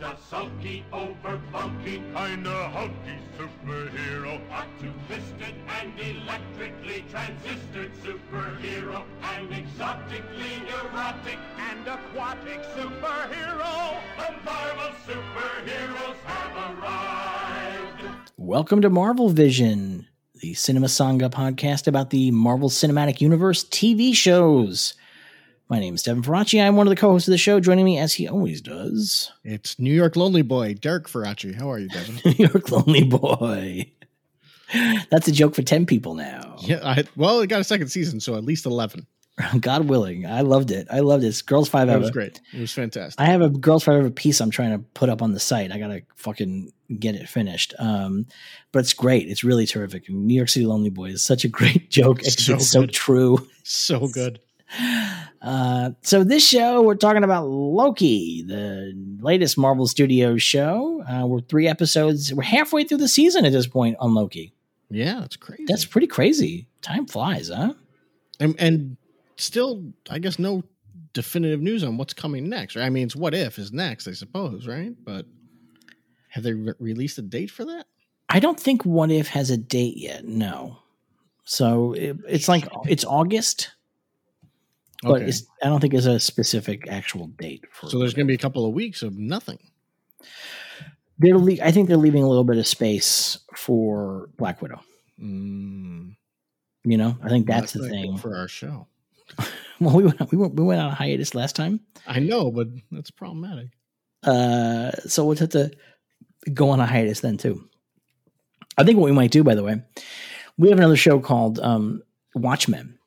just a sulky, over bulky, kinda hulky superhero. Two-fisted and electrically transistored superhero. An exotically neurotic and aquatic superhero. The Marvel superheroes have arrived. Welcome to Marvel Vision, the Cinema Sangha podcast about the Marvel Cinematic Universe TV shows. My name is Devin Faraci. I'm one of the co-hosts of the show. Joining me, as he always does, It's New York Lonely Boy, Derek Faraci. How are you, Devin? New York Lonely Boy. That's a joke for ten people now. yeah, I, well, it got a second season, so at least 11. God willing, I loved it. I loved this Girls Five Ever. was great. It was fantastic. I have a Girls Five Ever piece I'm trying to put up on the site. I gotta fucking get it finished. Um, but it's great. It's really terrific. New York City Lonely Boy is such a great joke. It's So so true. so good. Uh, so this show we're talking about Loki, the latest Marvel Studios show. Uh, we're three episodes. We're halfway through the season at this point on Loki. Yeah, that's crazy. That's pretty crazy. Time flies, huh? and, and still, I guess, no definitive news on what's coming next. Right? I mean, it's what if is next, I suppose, right? But have they re- released a date for that? I don't think What If has a date yet. No. So it, it's like it's August, but Okay. I don't think it's a specific actual date for. So there's going to be a couple of weeks of nothing. they're le- I think they're leaving a little bit of space for Black Widow. Mm, You know, I think that's the thing. for our show. Well, we went, we went we went on a hiatus last time. I know, but that's problematic. Uh, so we'll have to go on a hiatus then too. I think what we might do, by the way, we have another show called um, Watchmen,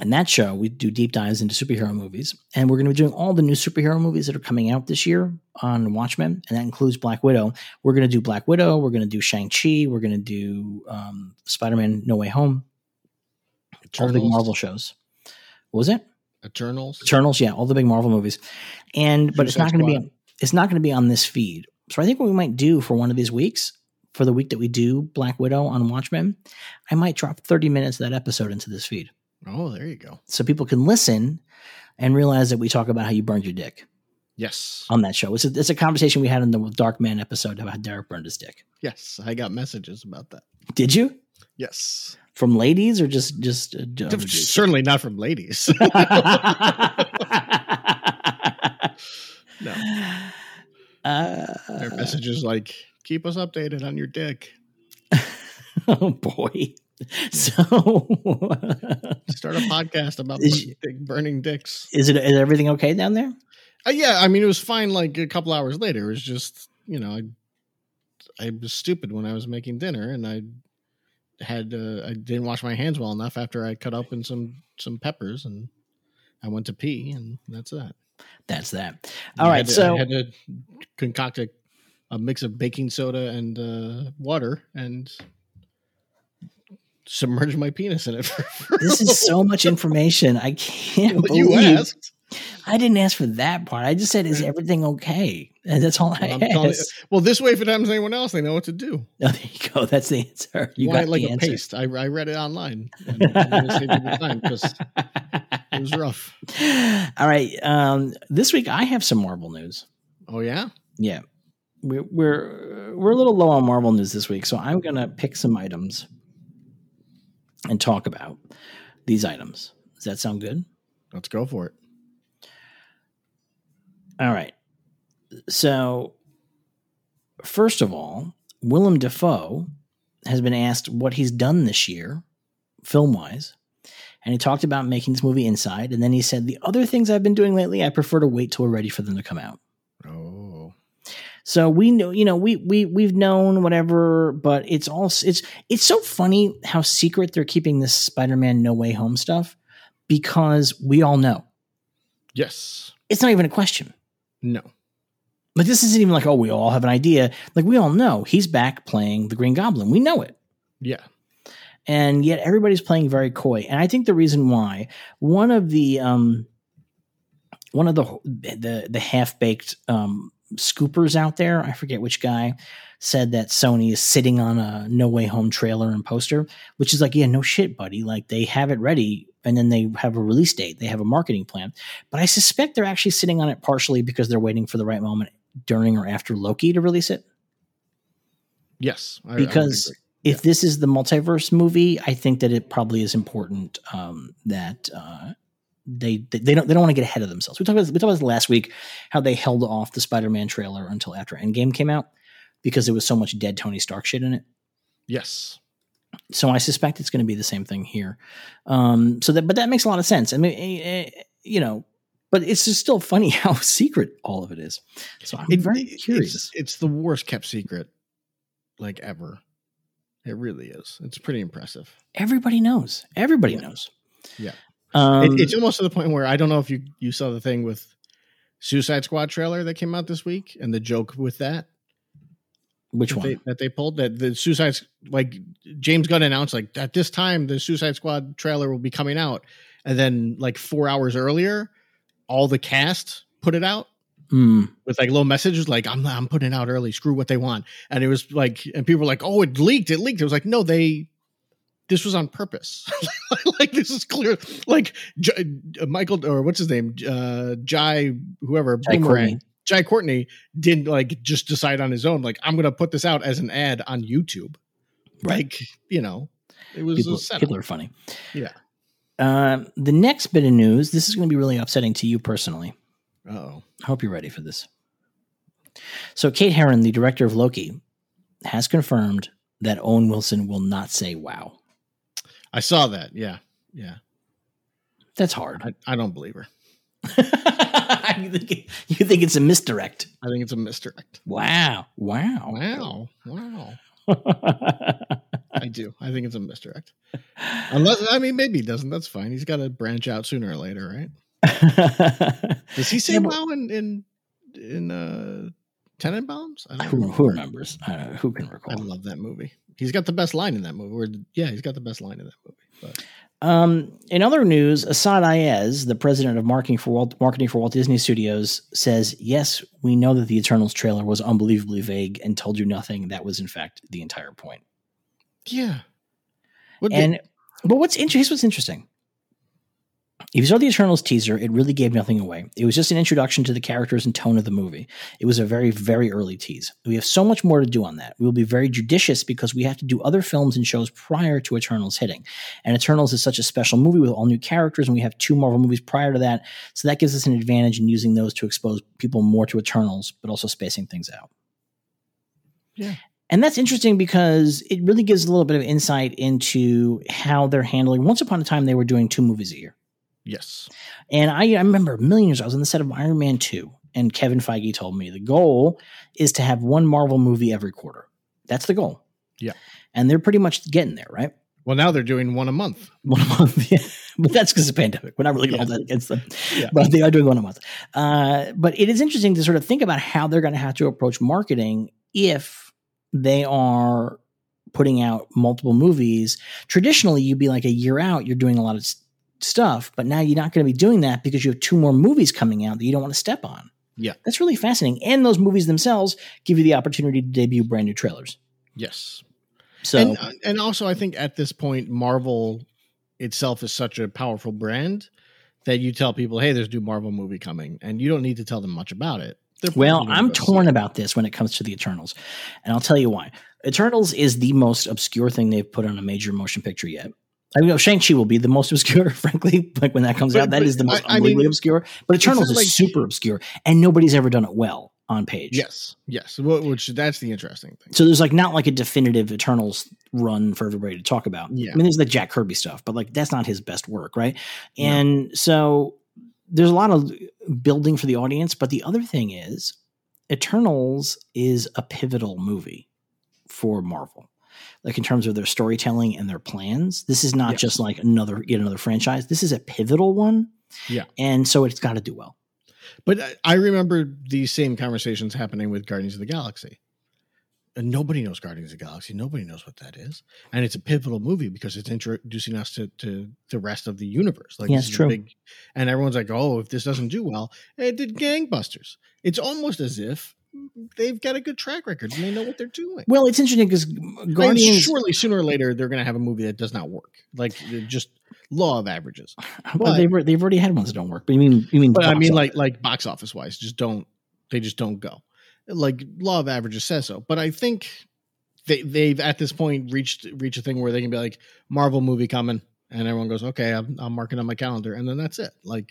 and that show we do deep dives into superhero movies, and we're going to be doing all the new superhero movies that are coming out this year on Watchmen, and that includes Black Widow. We're going to do Black Widow. We're going to do Shang Chi. We're going to do um, Spider Man No Way Home. All the big Eternals. Marvel shows. What was it? Eternals. Eternals, yeah, all the big Marvel movies, and but it's not going to be it's not going to be on this feed. So I think what we might do for one of these weeks, for the week that we do Black Widow on Watchmen, I might drop thirty minutes of that episode into this feed, Oh, there you go. so people can listen and realize that we talk about how you burned your dick Yes. on that show. It's a, it's a conversation we had in the Dark Man episode about how Derek burned his dick. Yes. I got messages about that. Did you Yes. from ladies or just just uh? Certainly not from ladies. no. Uh, Their messages like, keep us updated on your dick. oh boy. So Start a podcast about burning, dick, burning dicks. is it is everything okay down there? Uh, yeah, I mean, it was fine like a couple hours later. It was just, you know, I, I was stupid when I was making dinner and I had, uh, I didn't wash my hands well enough after I cut open some, some peppers and I went to pee and that's that. That's that. All right, had to- so I had to concoct a, a mix of baking soda and uh, water and submerge my penis in it. For, for this is so much information. I can't Well, believe you asked. I didn't ask for that part. I just said, "Is everything okay?" And that's all Well, I asked. well, this way, if it happens to anyone else, they know what to do. Oh, there you go. That's the answer. You You got like the a answer. paste. I, I read it online. And I'm going to save you the time because it was rough. all right. Um, this week I have some Marvel news. Oh yeah, Yeah, we're we're we're a little low on Marvel news this week, so I'm gonna pick some items and talk about these items. Does that sound good? let's go for it. All right. So, first of all, Willem Dafoe has been asked what he's done this year, film wise. And he talked about making this movie inside. And then he said, The other things I've been doing lately, I prefer to wait till we're ready for them to come out. So we know, you know, we we we've known whatever, but it's all it's it's so funny how secret they're keeping this Spider-Man No Way Home stuff because we all know. yes, It's not even a question. no, Like this isn't even like, oh, we all have an idea. Like we all know he's back playing the Green Goblin. We know it. yeah, And yet everybody's playing very coy. And I think the reason why one of the um one of the the the half-baked um scoopers out there, I forget which guy, said that Sony is sitting on a No Way Home trailer and poster, which is like, yeah, no shit, buddy. Like they have it ready and then they have a release date, they have a marketing plan. But I suspect they're actually sitting on it partially because they're waiting for the right moment during or after Loki to release it Yes, I- I because agree. if this is the multiverse movie, I think that it probably is important um, that uh, they they don't they don't want to get ahead of themselves. We talked about this, we talked about this last week how they held off the Spider-Man trailer until after Endgame came out because there was so much dead Tony Stark shit in it. yes, So I suspect it's going to be the same thing here. Um, so that but that makes a lot of sense. I mean, eh, eh, you know, but it's just still funny how secret all of it is. So I'm It- very it- curious. It's, it's the worst kept secret, like ever. It really is. It's pretty impressive. Everybody knows. Everybody Yeah. knows. Yeah. Um, It- it's almost to the point where I don't know if you you saw the thing with Suicide Squad trailer that came out this week and the joke with that. Which that one? they, that they pulled that the Suicide like James Gunn announced like at this time the Suicide Squad trailer will be coming out. And then like 4 hours earlier all the cast put it out Mm. with like little messages like I'm I'm putting it out early. Screw what they want. And it was like and people were like oh it leaked. It leaked. It was like no they this was on purpose like this is clear like J- uh, Michael or what's his name uh Jai whoever Jai Boomerang Courtney. Jai Courtney didn't like just decide on his own like I'm gonna put this out as an ad on YouTube Right. like you know it was People, a setup. people are funny. Yeah. Um, the next bit of news. This is going to be really upsetting to you personally. oh I hope you're ready for this. So, Kate Herron, the director of Loki, has confirmed that Owen Wilson will not say "Wow." I saw that yeah yeah That's hard. I, I don't believe her you, think, you think it's a misdirect? I think it's a misdirect Wow! Wow! wow wow I do. I think it's a misdirect. Unless I mean, maybe he doesn't. That's fine. He's got to branch out sooner or later, right? Does he say Yeah, wow in in in uh, Tenenbaums? I don't who, know. who remembers? I don't know. Who can recall? I love that movie. He's got the best line in that movie. Or, yeah, he's got the best line in that movie. But Um, in other news, Asad Ayaz, the president of marketing for Walt, marketing for Walt Disney Studios, says, "Yes, we know that the Eternals trailer was unbelievably vague and told you nothing. That was, in fact, the entire point." yeah, What the- And but what's interesting? Here's what's interesting. If you saw the Eternals teaser, it really gave nothing away. It was just an introduction to the characters and tone of the movie. It was a very, very early tease. We have so much more to do on that. We will be very judicious because we have to do other films and shows prior to Eternals hitting. And Eternals is such a special movie with all new characters, and we have two Marvel movies prior to that. So that gives us an advantage in using those to expose people more to Eternals, but also spacing things out. Yeah. And that's interesting because it really gives a little bit of insight into how they're handling. Once upon a time, they were doing two movies a year. Yes, And I, I remember a million years, I was on the set of Iron Man 2, and Kevin Feige told me the goal is to have one Marvel movie every quarter. That's the goal. Yeah. And they're pretty much getting there, right? well now they're doing one a month. One a month. Yeah. But that's because of the pandemic. We're not really going to Yeah. hold that against them. Yeah. But they are doing one a month. Uh, but it is interesting to sort of think about how they're going to have to approach marketing if they are putting out multiple movies. Traditionally, you'd be like a year out, you're doing a lot of stuff, but now you're not going to be doing that because you have two more movies coming out that you don't want to step on. Yeah. That's really fascinating. And those movies themselves give you the opportunity to debut brand new trailers. Yes, So, and and also I think at this point Marvel itself is such a powerful brand that you tell people, hey, there's a new Marvel movie coming, and you don't need to tell them much about it. They're Well, I'm see torn about this when it comes to the Eternals, and I'll tell you why. Eternals is the most obscure thing they've put on a major motion picture yet. I mean, Shang Chi will be the most obscure, frankly. Like when that comes But- out, that but is the most I- I unbelievably mean, obscure. But Eternals is like- super obscure, and nobody's ever done it well on page. Yes, yes. Wh- Which that's the interesting thing. So there's like not like a definitive Eternals run for everybody to talk about. Yeah. I mean, there's the Jack Kirby stuff, but like that's not his best work, right? No. And so there's a lot of building for the audience. But the other thing is, Eternals is a pivotal movie for Marvel. Like in terms of their storytelling and their plans, this is not Yes. just like another yet another franchise. This is a pivotal one, Yeah. and so it's got to do well. But I- remember these same conversations happening with Guardians of the Galaxy. And nobody knows Guardians of the Galaxy. Nobody knows what that is. And it's a pivotal movie because it's introducing us to, to the rest of the universe. Like Yeah, it's true. Big, and everyone's like, oh, if this doesn't do well, it did gangbusters. It's almost as if they've got a good track record and they know what they're doing. Well, it's interesting because Guardians. surely sooner or later they're going to have a movie that does not work. Like just law of averages. but but- they've they've already had ones that don't work. But you mean you mean? But I mean, office. like like box office wise, just don't they just don't go. like law of averages says so. But I think they they've at this point reached reached a thing where they can be like Marvel movie coming, and everyone goes, okay, I'm, I'm marking on my calendar, and then that's it. Like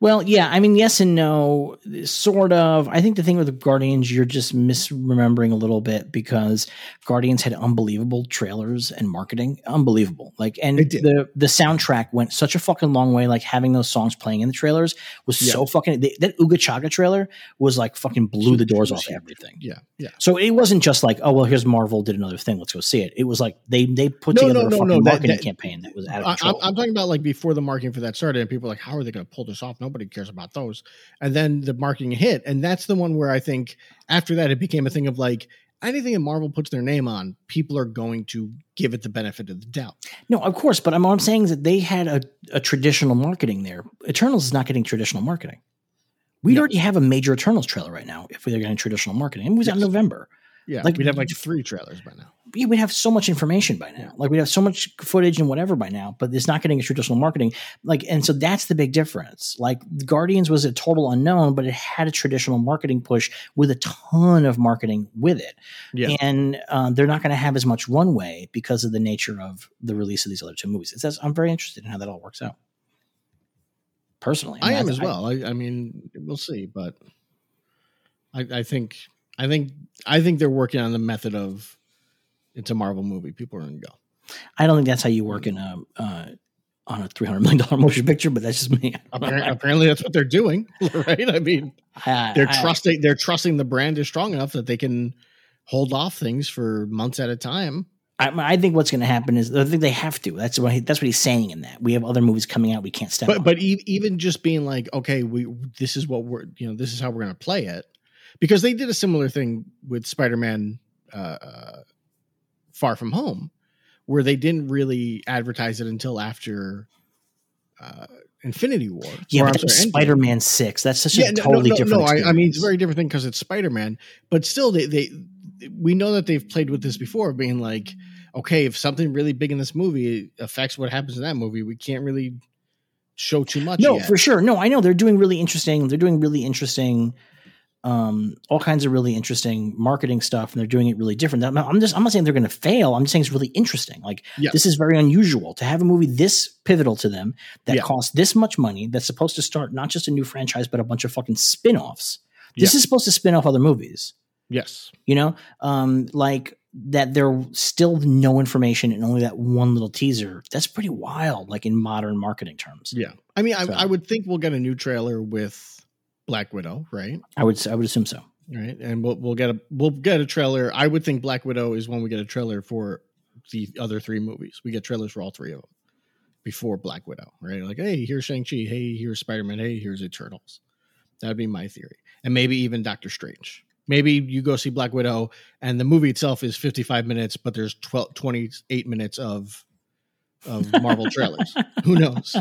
Well, yeah, I mean, yes and no, sort of. I think the thing with Guardians, you're just misremembering a little bit because Guardians had unbelievable trailers and marketing, unbelievable. Like, and the the soundtrack went such a fucking long way. Like having those songs playing in the trailers was Yeah. so fucking. They, that Ooga Chaka trailer was like fucking blew the doors off everything. yeah, yeah. So it wasn't just like, oh well, here's Marvel did another thing, let's go see it. It was like they they put No, together no, a no, fucking no, that- marketing that- campaign that was out of I, I'm, control. I'm talking about like before the marketing for that started, and people were like, how are they going to pull this off? Nobody cares about those. And then the marketing hit, and that's the one where I think after that it became a thing of like anything that Marvel puts their name on, people are going to give it the benefit of the doubt. No, of course, but I'm, what I'm saying is that they had a, a traditional marketing there. Eternals is not getting traditional marketing. We No. already have a major Eternals trailer right now. If we're getting traditional marketing, and it was out in November. Yeah, Like- we'd have like three trailers by now. Yeah, we'd have so much information by now. Like we'd have so much footage and whatever by now, but it's not getting a traditional marketing. Like, and so that's the big difference. Like Guardians was a total unknown, but it had a traditional marketing push with a ton of marketing with it. Yeah. And um, they're not going to have as much runway because of the nature of the release of these other two movies. It says I'm very interested in how that all works out. Personally, I mean, am as well. I, I mean, we'll see, but I, I think I think I think they're working on the method of it's a Marvel movie. People are going to go. I don't think that's how you work in a uh, on a three hundred million dollar motion picture, but that's just me. Apparently, apparently, that's what they're doing, right? I mean, I- they're I- trusting they're trusting the brand is strong enough that they can hold off things for months at a time. I, I think what's going to happen is I think they have to. That's what he, that's what he's saying in that we have other movies coming out we can't step. But on. but e- even just being like, okay, we this is what we're you know this is how we're going to play it, because they did a similar thing with Spider Man uh, uh, Far From Home, where they didn't really advertise it until after uh, Infinity War. yeah, but I'm that was. Spider Man Six. That's such yeah, a no, totally no, no, different. No, I, I mean it's a very different thing because it's Spider Man, but still, they they we know that they've played with this before, being like, okay, if something really big in this movie affects what happens in that movie, we can't really show too much. no, yet. for sure. No, I know they're doing really interesting. They're doing really interesting, um, all kinds of really interesting marketing stuff, and they're doing it really different. I'm, I'm just I'm not saying they're going to fail. I'm just saying it's really interesting. Like Yeah. this is very unusual to have a movie this pivotal to them that Yeah. costs this much money. That's supposed to start not just a new franchise, but a bunch of fucking spin offs. This Yeah. is supposed to spin off other movies. Yes. you know um like that there still no information and only that one little teaser that's pretty wild like in modern marketing terms Yeah. I mean, I, So- I would think we'll get a new trailer with Black Widow, right? i would i would assume so Right, and we'll we'll get a we'll get a trailer. I would think Black Widow is when we get a trailer for the other three movies. We get trailers for all three of them before Black Widow, right? Like, hey, here's Shang Chi. Hey, here's Spider Man. Hey, here's Eternals. That'd be my theory, and maybe even Doctor Strange. Maybe you go see Black Widow, and the movie itself is 55 minutes, but there's 12, 28 minutes of of Marvel trailers. Who knows?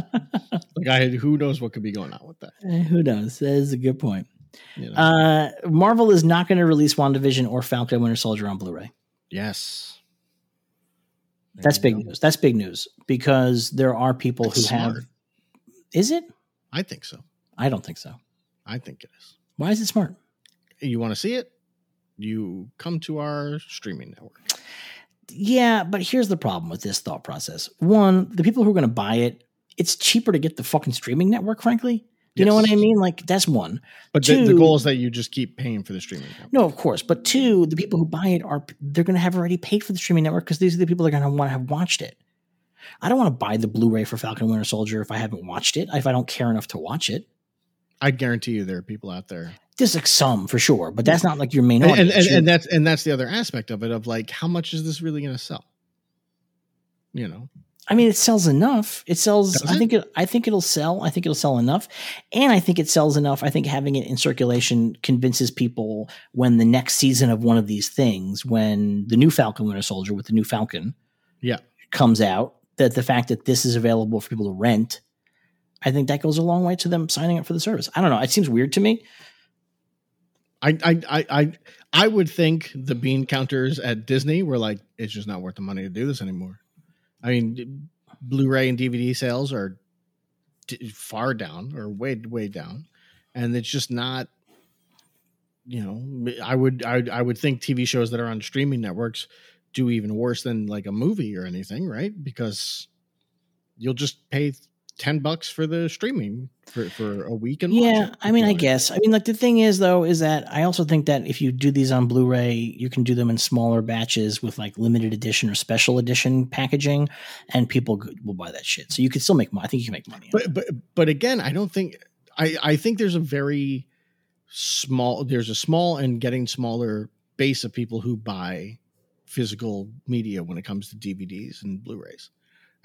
Like, I who knows what could be going on with that? Eh, who knows that is a good point You know? uh marvel is not going to release wandavision or falcon winter soldier on blu-ray yes, There that's big news that's big news because there are people That's who have is it I think so. i don't think so I think it is. why is it smart You want to see it? You come to our streaming network. Yeah, but here's the problem with this thought process. One, the people who are going to buy it, it's cheaper to get the fucking streaming network, frankly. You know what I mean? Like, that's one. But the, the goal is that you just keep paying for the streaming network. No, of course. But two, the people who buy it are, they're going to have already paid for the streaming network because these are the people that are going to want to have watched it. I don't want to buy the Blu ray for Falcon Winter Soldier if I haven't watched it, if I don't care enough to watch it. I guarantee you there are people out there. There's like some for sure, but that's not like your main And, audience. and, and, You're- and that's and that's the other aspect of it of like how much is this really going to sell? You know. I mean, it sells enough. It sells. Does I it? think it. I think it'll sell. I think it'll sell enough, and I think it sells enough. I think having it in circulation convinces people when the next season of one of these things, when the new Falcon Winter Soldier with the new Falcon, Yeah. comes out, that the fact that this is available for people to rent, I think that goes a long way to them signing up for the service. I don't know. It seems weird to me. I I I I, would think the bean counters at Disney were like it's just not worth the money to do this anymore. I mean, Blu-ray and DVD sales are d- far down or way way down, and it's just not you know, I would I, I would think TV shows that are on streaming networks do even worse than like a movie or anything, right? Because you'll just pay 10 bucks for the streaming for, for a week and yeah i mean i guess. I mean like the thing is though is that i also think that if you do these on blu-ray you can do them in smaller batches with like limited edition or special edition packaging and people will buy that shit. So you could still make money i think you can make money but but but again i don't think i i think there's a very small there's a small and getting smaller base of people who buy physical media when it comes to dvds and blu-rays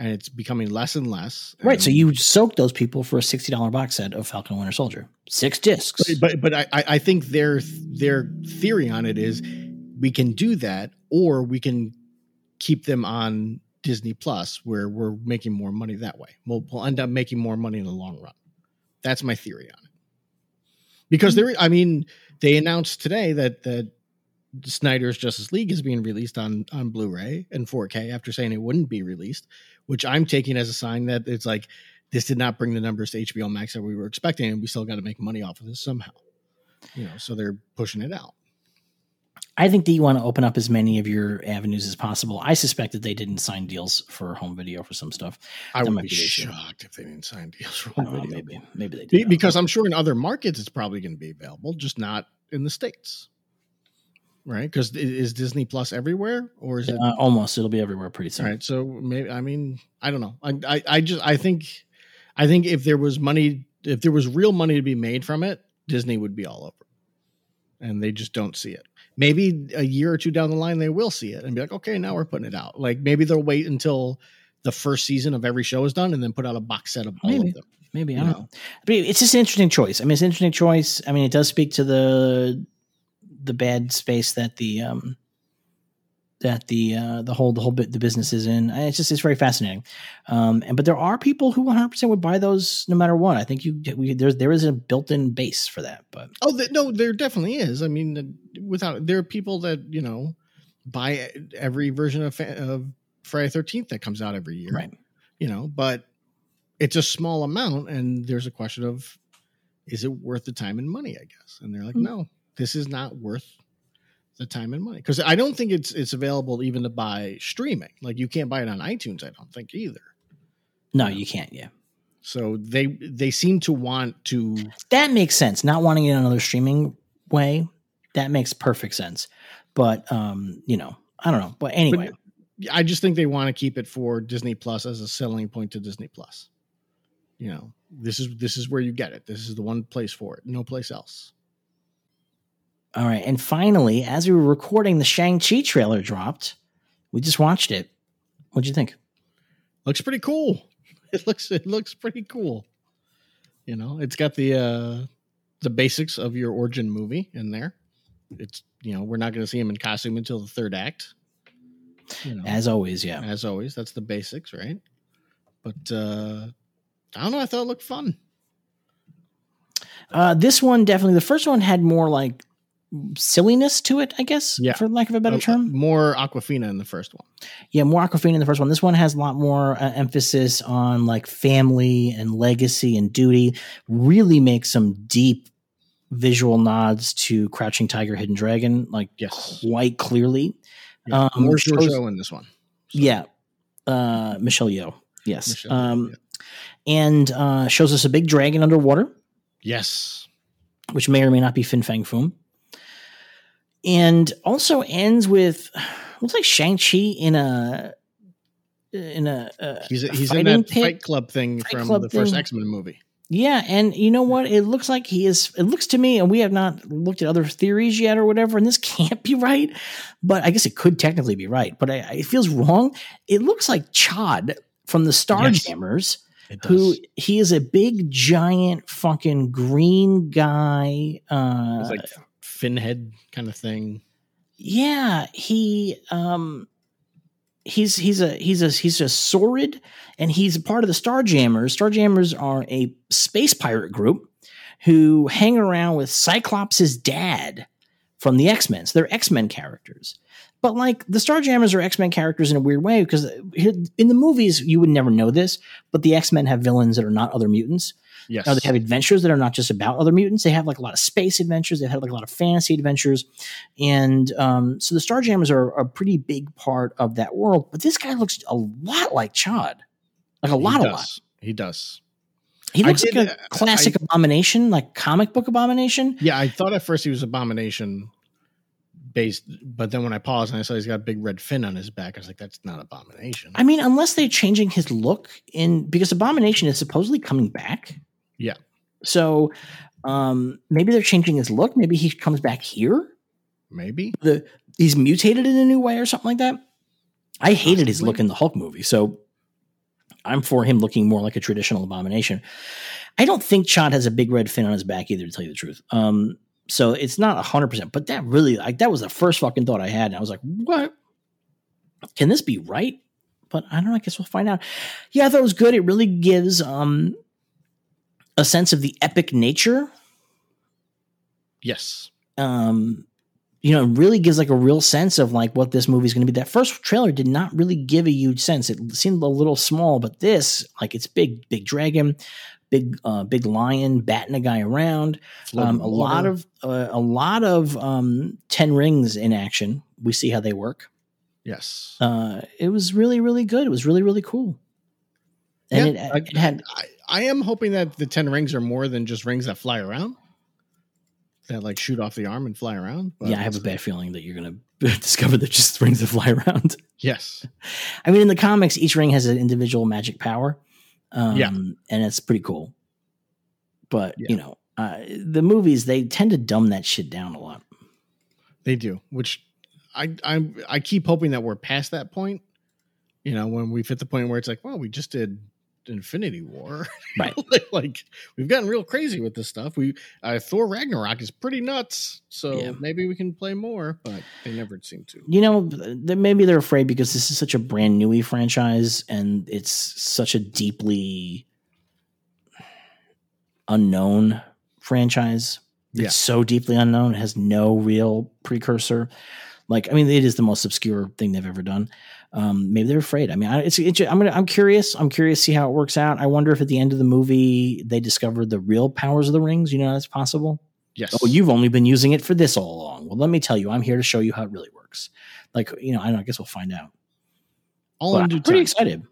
and it's becoming less and less. Right. So you soak those people for a sixty dollar box set of Falcon Winter Soldier, six discs. But but, but I, I think their their theory on it is we can do that, or we can keep them on Disney Plus, where we're making more money that way. We'll, we'll end up making more money in the long run. That's my theory on it. Because hmm. there, I mean, they announced today that that Snyder's Justice League is being released on on Blu-ray and 4K after saying it wouldn't be released which I'm taking as a sign that it's like this did not bring the numbers to HBO Max that we were expecting, and we still got to make money off of this somehow. You know, so they're pushing it out. I think that you want to open up as many of your avenues as possible. I suspect that they didn't sign deals for home video for some stuff. I would be shocked if they didn't sign deals for home video. Maybe, maybe they did. Because I'm sure in other markets it's probably going to be available, just not in the states right? Because is Disney Plus everywhere, or is it uh, almost? It'll be everywhere pretty soon. Right. So maybe I mean I don't know. I, I I just I think I think if there was money, if there was real money to be made from it, Disney would be all over, and they just don't see it. Maybe a year or two down the line, they will see it and be like, okay, now we're putting it out. Like maybe they'll wait until the first season of every show is done and then put out a box set of all maybe. of them. Maybe I don't know. know. But it's just an interesting choice. I mean, it's an interesting choice. I mean, it does speak to the the bad space that the um, that the uh, the whole the whole bit the business is in. It's just it's very fascinating. Um, and but there are people who 100 percent would buy those no matter what. I think you we, there's there is a built-in base for that. But oh the, no, there definitely is. I mean, without there are people that you know buy every version of, of Friday Thirteenth that comes out every year, right? You know, but it's a small amount, and there's a question of is it worth the time and money? I guess, and they're like, mm-hmm. no, this is not worth the time and money because I don't think it's it's available even to buy streaming. Like you can't buy it on iTunes. I don't think either. No, you can't. Yeah. So they they seem to want to. That makes sense. Not wanting it in another streaming way. That makes perfect sense. But um, you know, I don't know. But anyway, but I just think they want to keep it for Disney Plus as a selling point to Disney Plus. You know, this is this is where you get it. This is the one place for it. No place else. All right. And finally, as we were recording, the Shang-Chi trailer dropped. We just watched it. What'd you think? Looks pretty cool. It looks it looks pretty cool. You know, it's got the uh the basics of your origin movie in there. It's you know, we're not gonna see him in costume until the third act. You know, as always, yeah. As always. That's the basics, right? But uh I don't know, I thought it looked fun. Uh, this one definitely. The first one had more like silliness to it, I guess, yeah. for lack of a better term. More Awkwafina in the first one. Yeah, more Awkwafina in the first one. This one has a lot more uh, emphasis on like family and legacy and duty. Really makes some deep visual nods to Crouching Tiger, Hidden Dragon, like yes. quite clearly. Yeah. Um, more show in this one. So. Yeah, uh, Michelle Yeoh. Yes, Michelle, um, yeah. and uh, shows us a big dragon underwater. Yes, which may or may not be Fin Fang Foom and also ends with looks like Shang Chi in a in a, a he's a, he's in that pit, Fight Club thing Fight from Club the first X Men movie. Yeah, and you know what? It looks like he is. It looks to me, and we have not looked at other theories yet or whatever, and this can't be right. But I guess it could technically be right. But I, it feels wrong. It looks like Ch'od from the Starjammers, yes, who he is a big, giant, fucking green guy. Uh, like fin head kind of thing. Yeah, he um he's he's a he's a he's a Saurid and he's a part of the Starjammers. Starjammers are a space pirate group who hang around with Cyclops' dad from the X-Men. So they're X-Men characters. But like the Starjammers are X-Men characters in a weird way because in the movies you would never know this, but the X-Men have villains that are not other mutants. Yes. Now they have adventures that are not just about other mutants. They have like a lot of space adventures. They have like a lot of fantasy adventures, and um, so the Starjammers are a pretty big part of that world. But this guy looks a lot like Ch'od, like a lot, a lot. He does. He looks did, like a uh, classic abomination, like comic book abomination. Yeah, I thought at first he was Abomination based, but then when I paused and I saw he's got a big red fin on his back, I was like, that's not Abomination. I mean, unless they're changing his look in because Abomination is supposedly coming back. Yeah. So um maybe they're changing his look. Maybe he comes back here. Maybe. The he's mutated in a new way or something like that. I hated his look in the Hulk movie, so I'm for him looking more like a traditional abomination. I don't think Ch'od has a big red fin on his back either, to tell you the truth. Um, so it's not hundred percent, but that really like that was the first fucking thought I had, and I was like, what? Can this be right? But I don't know. I guess we'll find out. Yeah, I thought it was good. It really gives um a sense of the epic nature Yes. um you know it really gives like a real sense of like what this movie is going to be that first trailer did not really give a huge sense it seemed a little small but this like it's big big dragon big uh big lion batting a guy around um, a lot of uh, a lot of um 10 rings in action we see how they work yes. uh it was really really good it was really really cool and Yeah, it, I- it had I, I am hoping that the ten rings are more than just rings that fly around, that like shoot off the arm and fly around. but- yeah i have a bad feeling that you're gonna discover that just rings that fly around Yes. I mean, in the comics, each ring has an individual magic power. Um, Yeah. And it's pretty cool. But, Yeah. you know, uh, the movies, they tend to dumb that shit down a lot. They do, which I I I keep hoping that we're past that point. You know, when we've hit the point where it's like, well, we just did Infinity War, Right. like, we've gotten real crazy with this stuff. We uh, Thor Ragnarok is pretty nuts, so Yeah. maybe we can play more, but they never seem to. You know, maybe they're afraid because this is such a brand newy franchise and it's such a deeply unknown franchise. Yeah. It's so deeply unknown. It has no real precursor. Like, I mean, it is the most obscure thing they've ever done. Um, maybe they're afraid. I mean, I, it's, it's I'm gonna, I'm curious. I'm curious to see how it works out. I wonder if at the end of the movie they discovered the real powers of the rings. You know, that's possible. Yes. Oh, you've only been using it for this all along. Well, let me tell you, I'm here to show you how it really works. Like, you know, I don't know. I guess we'll find out. all But in due I'm pretty time. excited.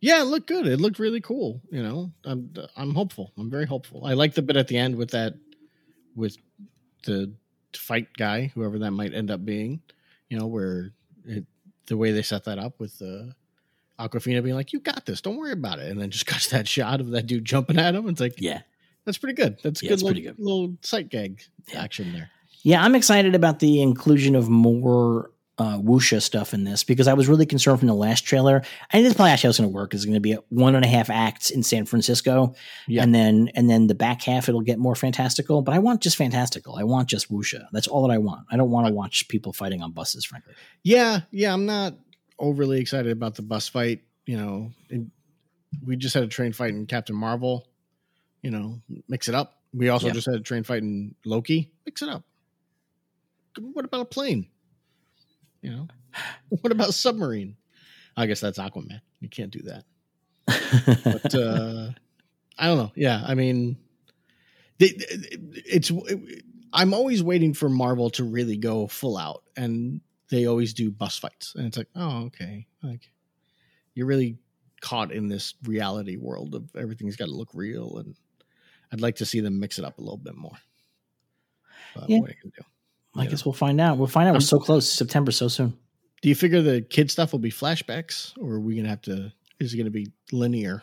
Yeah, it looked good. It looked really cool. You know, I'm I'm hopeful. I'm very hopeful. I like the bit at the end with that with the fight guy, whoever that might end up being. You know, where it, the way they set that up with uh, Awkwafina being like, "You got this. Don't worry about it," and then just cuts that shot of that dude jumping at him. It's like, Yeah. that's pretty good. That's Yeah, good. Little, pretty good. little sight gag Yeah. action there. Yeah, I'm excited about the inclusion of more uh, Wuxia stuff in this because I was really concerned from the last trailer. I think this probably actually how it's going to work. It's going to be one and a half acts in San Francisco, Yeah. and then and then the back half it'll get more fantastical. But I want just fantastical. I want just Wuxia. That's all that I want. I don't want to watch people fighting on buses, frankly. Yeah, yeah, I'm not overly excited about the bus fight. You know, and we just had a train fight in Captain Marvel. You know, mix it up. We also Yeah. just had a train fight in Loki. Mix it up. What about a plane? You know, what about submarine? I guess that's Aquaman. You can't do that. But uh, I don't know. Yeah, I mean, they, it's. I'm always waiting for Marvel to really go full out, and they always do bus fights, and it's like, oh, okay, like you're really caught in this reality world of everything's got to look real, and I'd like to see them mix it up a little bit more. But Yeah. what are you gonna do? I Yeah. guess we'll find out. We'll find out. We're I'm- so close. September so soon. Do you figure the kid stuff will be flashbacks, or are we gonna have to? Is it gonna be linear?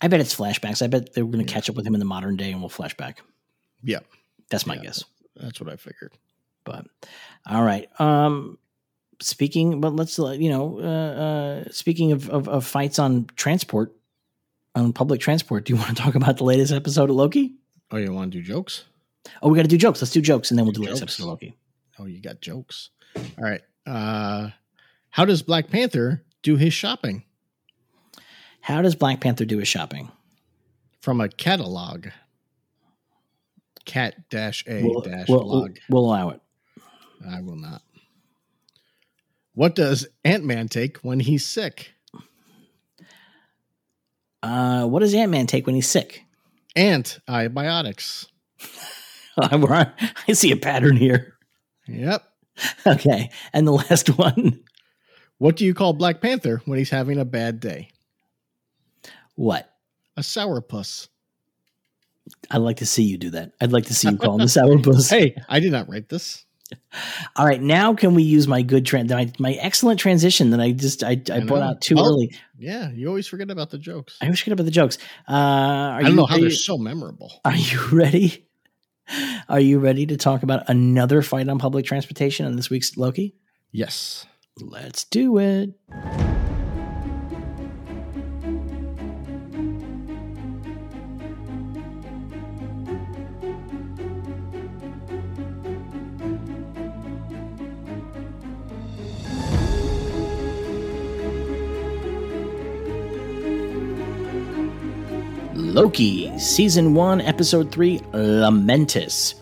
I bet it's flashbacks. I bet they're going to Yeah. catch up with him in the modern day and we'll flashback. Yeah. That's my Yeah. guess. That's what I figured. But all right. Um speaking but let's uh, you know, uh, uh speaking of, of of fights on transport on public transport, do you want to talk about the latest episode of Loki? Oh, you want to do jokes? Oh, we got to do jokes. Let's do jokes and then we'll do Do the episode of Loki. Oh, you got jokes. All right. Uh, how does Black Panther do his shopping? How does Black Panther do his shopping? From a catalog. Cat dash a We'll, dash we'll, log. we'll allow it. I will not. What does Ant Man take when he's sick? Uh, what does Ant Man take when he's sick? Ant antibiotics. I I see a pattern here. Yep. Okay. And the last one. What do you call Black Panther when he's having a bad day? What? A sourpuss. I'd like to see you do that. I'd like to see you call him the sourpuss. Hey, I did not write this. All right, now can we use my good trend, my, my excellent transition that I just I, I, I brought out too Well, early. Yeah, you always forget about the jokes. I always forget about the jokes. Uh, are I don't you know how they're so memorable. Are you ready? Are you ready to talk about another fight on public transportation on this week's Loki? Yes. Let's do it. Loki, Season 1, Episode 3, Lamentis.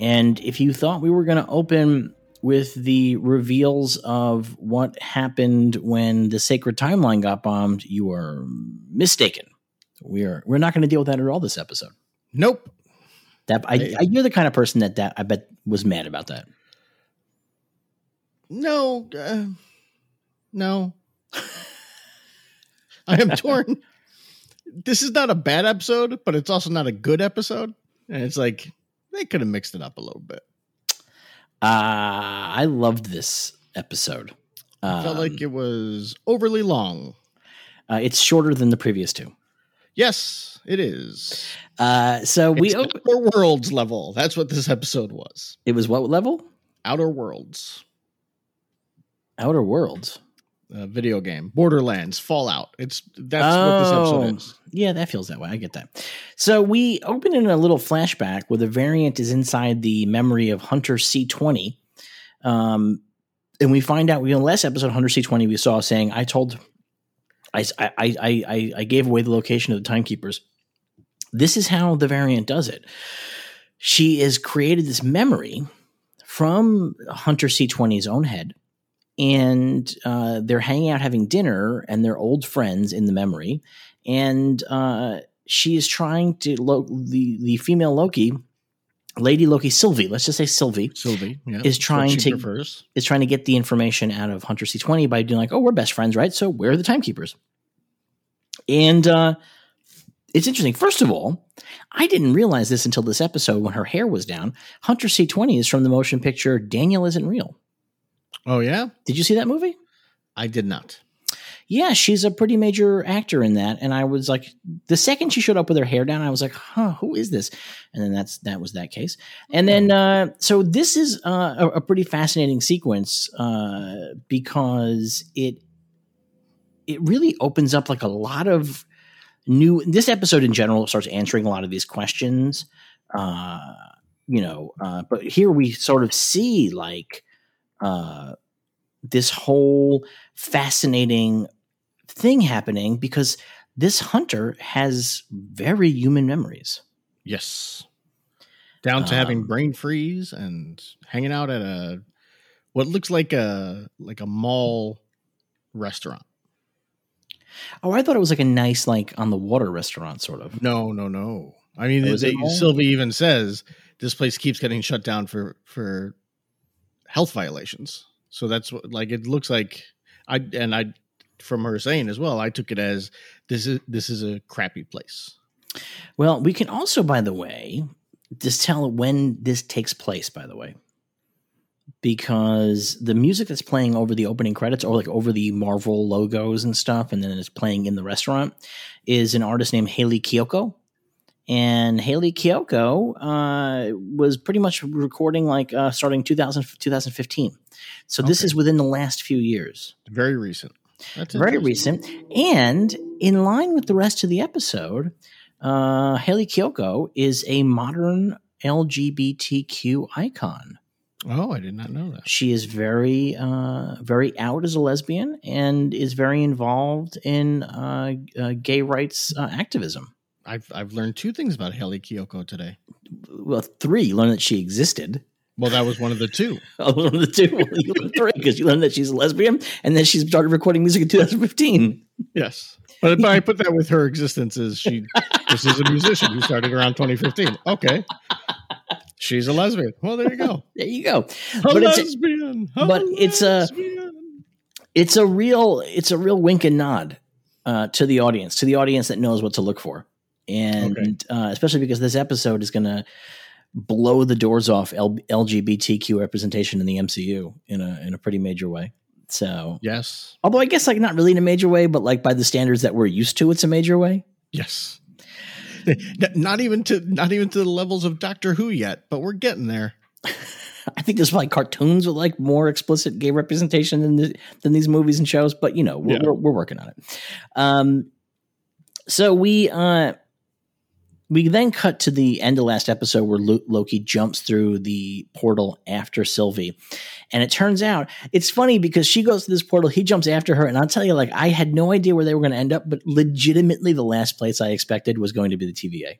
And if you thought we were going to open with the reveals of what happened when the sacred timeline got bombed, you are mistaken. We're we're not going to deal with that at all this episode. Nope. That I. I you're the kind of person that that I bet was mad about that. No. Uh, no. I am torn. This is not a bad episode, but it's also not a good episode. And it's like they could have mixed it up a little bit. Uh, I loved this episode. I felt Um, like it was overly long. uh, it's shorter than the previous two. Yes, it is. Uh, so we It's op- Outer Worlds level. That's what this episode was. it was what level? Outer Worlds, Outer Worlds. A video game. Borderlands, Fallout. It's that's what this Oh. episode is. Yeah, that feels that way. I get that. So we open in a little flashback where the variant is inside the memory of Hunter C20. Um, and we find out, we in the last episode, Hunter C20, we saw saying, I told, I, I, I, I, I gave away the location of the timekeepers. This is how the variant does it. She has created this memory from Hunter C20's own head and uh, they're hanging out having dinner and they're old friends in the memory and uh, she is trying to lo- the the female loki lady loki sylvie let's just say sylvie Sylvie yeah, Is trying to- prefers. is trying to get the information out of hunter c20 by doing like oh we're best friends right? So where are the timekeepers. And uh, it's interesting. First of all i didn't realize this until this episode when her hair was down. Hunter c20 is from the motion picture daniel isn't real Oh yeah, did you see that movie I did not. yeah, she's a pretty major actor in that. And I was like, the second she showed up with her hair down, I was like, huh, who is this? And then that's that was that case. And then uh, so this is uh, a, a pretty fascinating sequence uh, because it it really opens up like a lot of new. This episode in general starts answering a lot of these questions. Uh, you know, uh, but here we sort of see like uh, this whole fascinating thing happening because this hunter has very human memories. Yes, down to having Um, brain freeze and hanging out at a what looks like a like a mall restaurant. Oh, I thought it was like a nice, like on the water restaurant, sort of. No, no, no. I mean, Oh, they, it? Sylvie even says this place keeps getting shut down for for health violations. So that's what like it looks like. I and I from her saying as well, I took it as this is this is a crappy place. Well, we can also, by the way, just tell when this takes place. By the way, because the music that's playing over the opening credits, or like over the Marvel logos and stuff, and then it's playing in the restaurant, is an artist named Hayley Kiyoko. And Hayley Kiyoko uh, was pretty much recording like uh, starting 2000, 2015. So this Okay. is within the last few years. Very recent. That's very recent. And in line with the rest of the episode, uh, Hayley Kiyoko is a modern LGBTQ icon. Oh, I did not know that. She is very, uh, very out as a lesbian and is very involved in uh, uh, gay rights uh, activism. I've I've learned two things about Hayley Kiyoko today. Well, three, you learn that she existed. Well, that was one of the two. Oh, one of the two, you learned three because you learned that she's a lesbian and then she started recording music in 2015. Yes. But, but I put that with her existence as she this is a musician who started around 2015. Okay. She's a lesbian. Well, there you go. There you go. A But it's- lesbian. a but it's a- It's a real it's a real wink and nod uh, to the audience, to the audience that knows what to look for, and Okay. uh, especially because this episode is going to blow the doors off L- LGBTQ representation in the MCU in a in a pretty major way. So, Yes. although I guess like not really in a major way, but like by the standards that we're used to, it's a major way. Yes. Not even to not even to the levels of Doctor Who yet, but we're getting there. I think there's like cartoons with like more explicit gay representation than the, than these movies and shows, but you know we're, Yeah. we're, we're working on it. Um, so we uh, we then cut to the end of last episode where Lo- Loki jumps through the portal after Sylvie, and it turns out it's funny because she goes to this portal, he jumps after her, and I'll tell you, like I had no idea where they were going to end up, but legitimately the last place I expected was going to be the TVA.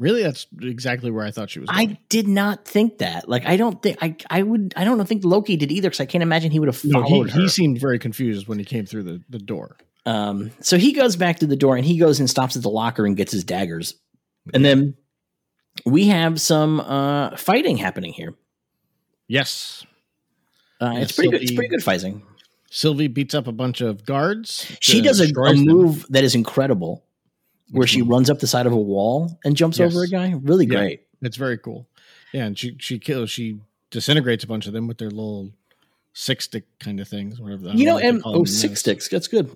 Really, that's exactly where I thought she was. Going. I did not think that. Like, I don't think I, I would. I don't think Loki did either because I can't imagine he would have no, followed he, her. he seemed very confused when he came through the, the door. um, so he goes back to the door and he goes and stops at the locker and gets his daggers, and then we have some uh, fighting happening here. Yes. Uh, Yeah, it's pretty good. It's pretty good fighting. Sylvie beats up a bunch of guards. She does a, a move that is incredible, where she runs up the side of a wall and jumps Yes. over a guy. Really Yeah. great. It's very cool. Yeah, and she she kills she disintegrates a bunch of them with their little six stick kind of things, whatever. You know, what and oh, six sticks. That's good.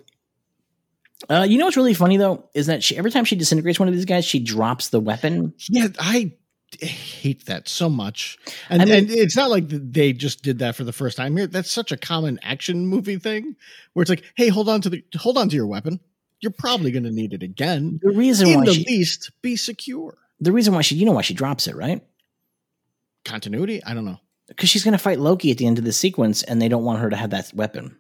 Uh, you know what's really funny though is that she every time she disintegrates one of these guys, she drops the weapon. Yeah, I hate that so much. And, I mean- and it's not like they just did that for the first time here. That's such a common action movie thing where it's like, hey, hold on to the hold on to your weapon. You're probably going to need it again. The reason In why the she, least, be secure. the reason why she, you know why she drops it, right? Continuity? I don't know. Because she's going to fight Loki at the end of the sequence, and they don't want her to have that weapon.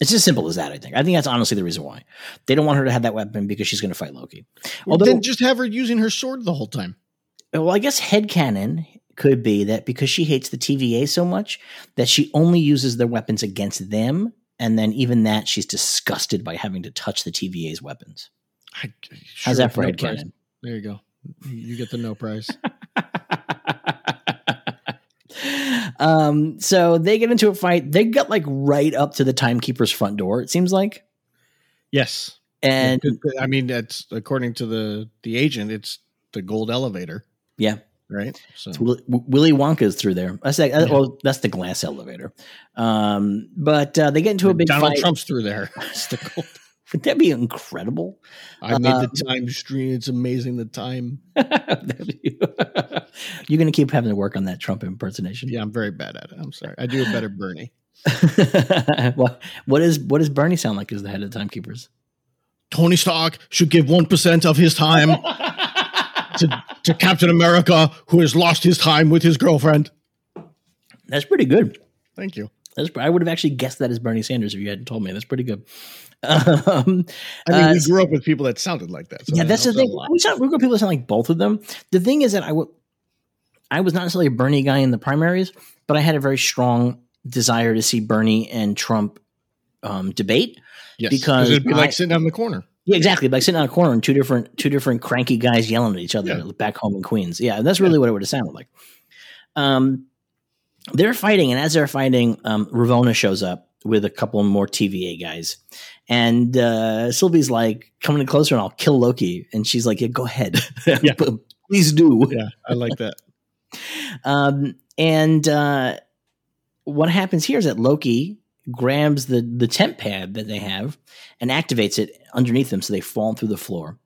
It's as simple as that. I think. I think that's honestly the reason why they don't want her to have that weapon because she's going to fight Loki. Although, then just have her using her sword the whole time. well, I guess head headcanon could be that because she hates the TVA so much that she only uses their weapons against them, and then even that she's disgusted by having to touch the TVA's weapons. I, How's that for no prize. headcanon? There you go. You get the no prize. um, so they get into a fight. They got like right up to the timekeeper's front door. It seems like, yes. and I mean, that's according to the the agent. It's the gold elevator, yeah, right? So It's Willy, Willy Wonka's through there. That's that, Yeah. well, that's the glass elevator. Um, but uh, they get into a big Donald fight. Trump's through there. It's the gold. Would that be incredible? I made Um, the time stream. It's amazing the time. You're going to keep having to work on that Trump impersonation. Yeah, I'm very bad at it. I'm sorry. I do a better Bernie. what what is what does Bernie sound like as the head of the timekeepers? Tony Stark should give one percent of his time to, to Captain America, who has lost his time with his girlfriend. That's pretty good. Thank you. That's, I would have actually guessed that as Bernie Sanders if you hadn't told me. That's pretty good. Um, I mean, Uh, we grew up with people that sounded like that. so yeah, that that's the thing. We, sound, we got people that sound like both of them. The thing is that I I was not necessarily a Bernie guy in the primaries, but I had a very strong desire to see Bernie and Trump um, debate. Yes, because it'd be I- like sitting on the corner. Yeah, exactly. Like sitting on a corner and two different two different cranky guys yelling at each other Yeah. back home in Queens. Yeah, that's really what it would have sounded like. Um, they're fighting, and as they're fighting, um, Ravonna shows up with a couple more TVA guys, and uh, Sylvie's like coming in closer, and I'll kill Loki, and she's like, "Yeah, go ahead, Yeah. please do." Yeah, I like that. Um, and uh, what happens here is that Loki grabs the the tempad that they have and activates it underneath them, so they fall through the floor,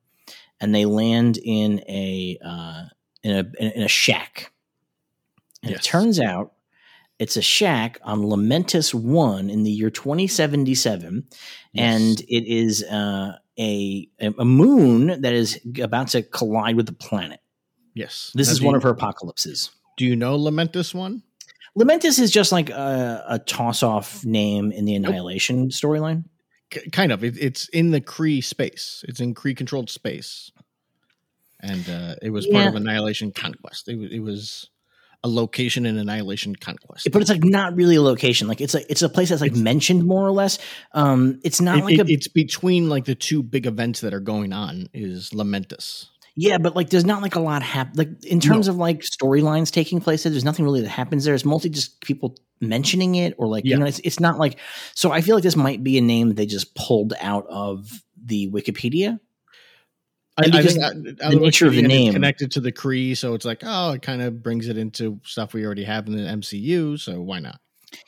and they land in a uh, in a in a shack. And Yes. it turns out it's a shack on Lamentis One in the year 2077, and it is uh, a a moon that is about to collide with the planet. yes, This Now, is one you- of her apocalypses. Do you know Lamentis one? Lamentis is just like a, a toss-off name in the Annihilation storyline. Kind of. It, it's in the Kree space. It's in Kree controlled space, and uh, it was part of Annihilation Conquest. It, it was a location in Annihilation Conquest. but it's like not really a location. Like it's like it's a place that's like mentioned more or less. Um, it's not It- like it- a it's between like the two big events that are going on is Lamentis. yeah, but like there's not like a lot happen. Like in terms of like storylines taking place, there, there's nothing really that happens there. It's mostly just people mentioning it or like Yeah. you know, it's it's not like. So I feel like this might be a name they just pulled out of the Wikipedia. I, I think uh, the nature of the name- connected to the Kree, so it's like oh, it kind of brings it into stuff we already have in the MCU. So why not?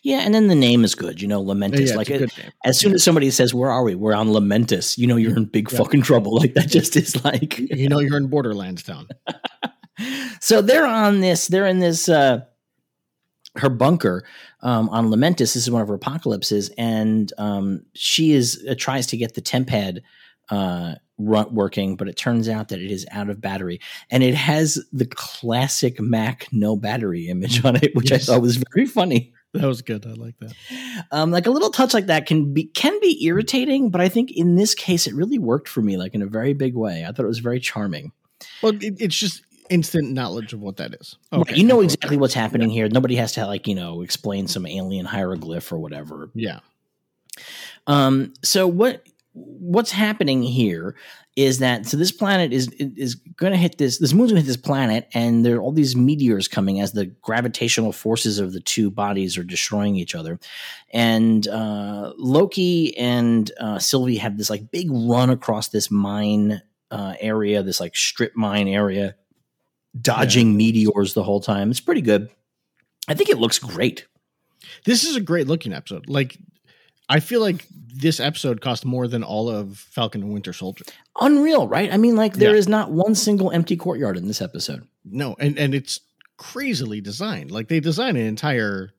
Yeah, and then the name is good. You know, Lamentis. Yeah, like it, as soon as somebody says, "Where are we?" We're on Lamentis. You know, you're in big Yeah. fucking trouble. Like that just is like. You know, you're in Borderlands town. so they're on this. They're in this. uh her bunker um, on Lamentis. This is one of her apocalypses, and um, she is uh, tries to get the tempad uh, working, but it turns out that it is out of battery, and it has the classic Mac no battery image on it, which Yes. I thought was very funny. That was good. I like that. Um, like a little touch like that can be can be irritating, but I think in this case it really worked for me, like in a very big way. I thought it was very charming. Well, it, it's just instant knowledge of what that is. Right, you know exactly what's happening here. Nobody has to like you know explain some alien hieroglyph or whatever. Yeah. Um, so what what's happening here is that so this planet is is going to hit this this moon's going to hit this planet, and there are all these meteors coming as the gravitational forces of the two bodies are destroying each other, and uh, Loki and uh, Sylvie have this like big run across this mine uh, area, this like strip mine area, dodging meteors the whole time. It's pretty good. I think it looks great. This is a great looking episode. Like, I feel like this episode cost more than all of Falcon and Winter Soldier. Unreal, right? I mean, like there Yeah. is not one single empty courtyard in this episode. No, and and it's crazily designed. Like they design an entire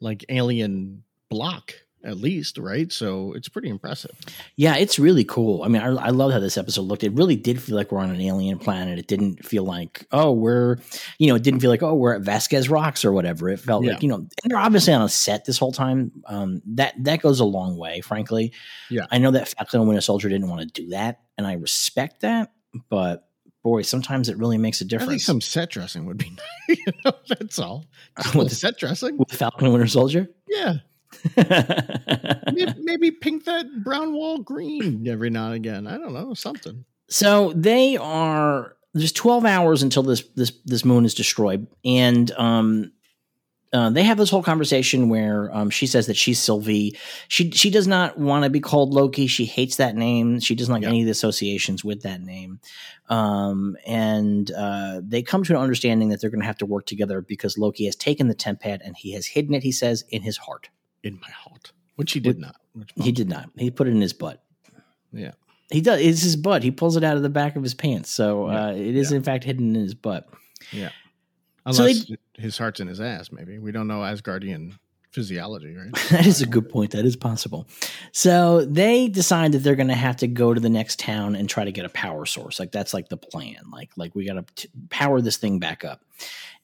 like alien block at least, right? So it's pretty impressive. Yeah, it's really cool. I mean, I, I love how this episode looked. It really did feel like we're on an alien planet. It didn't feel like, oh, we're, you know, it didn't feel like, oh, we're at Vasquez Rocks or whatever. It felt Yeah. like, you know, and they're obviously on a set this whole time. Um, that that goes a long way, frankly. Yeah. I know that Falcon and Winter Soldier didn't want to do that, and I respect that. But boy, sometimes it really makes a I think difference. some set dressing would be nice. you know, that's all. Just little set dressing. with Falcon and Winter Soldier. Yeah. Maybe, maybe pink that brown wall green every now and again. I don't know, something. So they are. There's 12 hours until this this this moon is destroyed, and um, uh, they have this whole conversation where um, she says that she's Sylvie. She she does not want to be called Loki. She hates that name. She doesn't like Yeah. any of the associations with that name. Um, and uh, they come to an understanding that they're going to have to work together because Loki has taken the temp pad and he has hidden it. He says in his heart. In my heart. Which he did not. He did not. He put it in his butt. Yeah. He does. It's his butt. He pulls it out of the back of his pants. So Yeah. uh, it is Yeah. in fact hidden in his butt. Yeah, so Unless his heart's in his ass, maybe. We don't know Asgardian physiology, right? that is a good point. That is possible. So they decide that they're going to have to go to the next town and try to get a power source. Like that's like the plan. Like like we got to power this thing back up.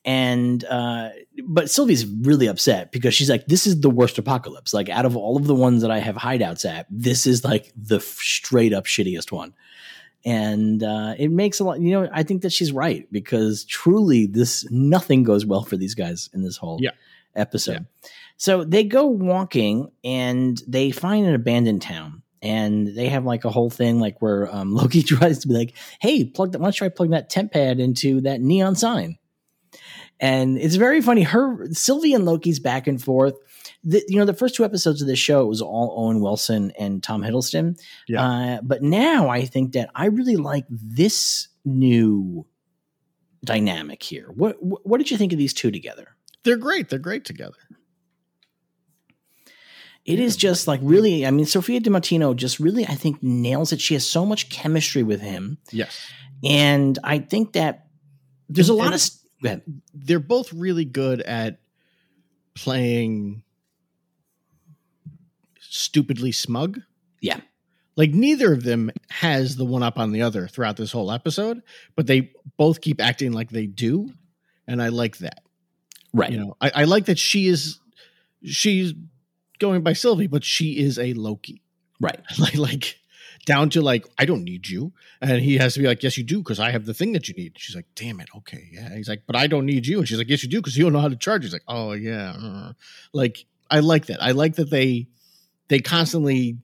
And uh, but Sylvie's really upset because she's like, "This is the worst apocalypse. Like out of all of the ones that I have hideouts at, this is like the straight up shittiest one." And uh, it makes a lot. You know, I think that she's right because truly, this nothing goes well for these guys in this whole Yeah. episode. So they go walking and they find an abandoned town. And they have like a whole thing like where um, Loki tries to be like, "Hey, plug that. Why don't you try plugging that temp pad into that neon sign?" And it's very funny. Her Sylvie and Loki's back and forth. The, you know, the first two episodes of this show it was all Owen Wilson and Tom Hiddleston. Yeah. Uh, but now I think that I really like this new dynamic here. What what what did you think of these two together? They're great. They're great together. It is just like really. I mean, Sophia Di Martino just really, I think, nails it. She has so much chemistry with him, Yes. and I think that there's a lot and- of. They're both really good at playing stupidly smug. Yeah. Like neither of them has the one up on the other throughout this whole episode, but they both keep acting like they do. And I like that. Right. You know, I, I like that she is she's going by Sylvie, but she is a Loki. Right. like like down to like, I don't need you. And he has to be like, Yes, you do, because I have the thing that you need. She's like, Damn it, okay, yeah. He's like, But I don't need you. And she's like, Yes, you do, because you don't know how to charge. He's like, Oh yeah. uh." Like, I like that. I like that they they constantly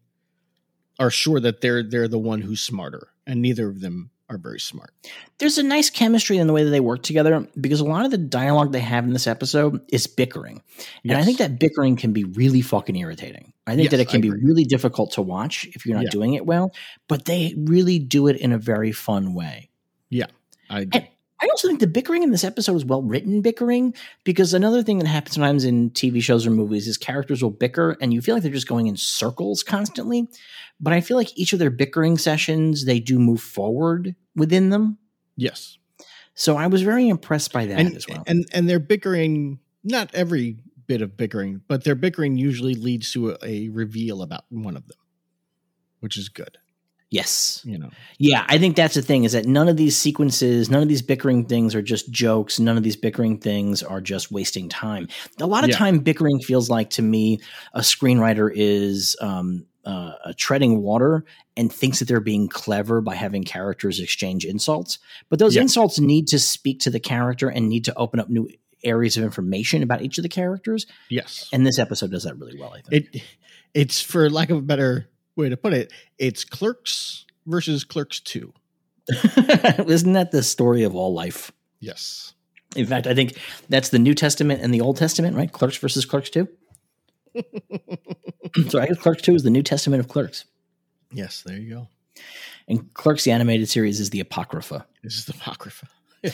are sure that they're they're the one who's smarter, and neither of them are very smart. There's a nice chemistry in the way that they work together because a lot of the dialogue they have in this episode is bickering. And I think that bickering can be really fucking irritating. I think Yes, that it can be really difficult to watch if you're not Yeah. doing it well, but they really do it in a very fun way. Yeah. I And I also think the bickering in this episode is well written bickering because another thing that happens sometimes in TV shows or movies is characters will bicker and you feel like they're just going in circles constantly. But I feel like each of their bickering sessions, they do move forward within them. yes. So I was very impressed by that and as well. and and they're bickering not every bit of bickering but their bickering usually leads to a, a reveal about one of them which is good yes. you know Yeah, I think that's the thing is that none of these sequences, none of these bickering things are just jokes. None of these bickering things are just wasting time. A lot of Yeah. time, bickering feels like to me a screenwriter is um, uh, treading water and thinks that they're being clever by having characters exchange insults. But those Yeah. insults need to speak to the character and need to open up new areas of information about each of the characters. yes And this episode does that really well, I think. it it's for lack of a better way to put it it's clerks versus clerks 2 Isn't that the story of all life? yes In fact, I think that's the New Testament and the Old Testament, right? Clerks versus Clerks 2. so I guess Clerks 2 is the New Testament of Clerks. yes there you go And Clerks, the animated series, is the Apocrypha. this is the apocrypha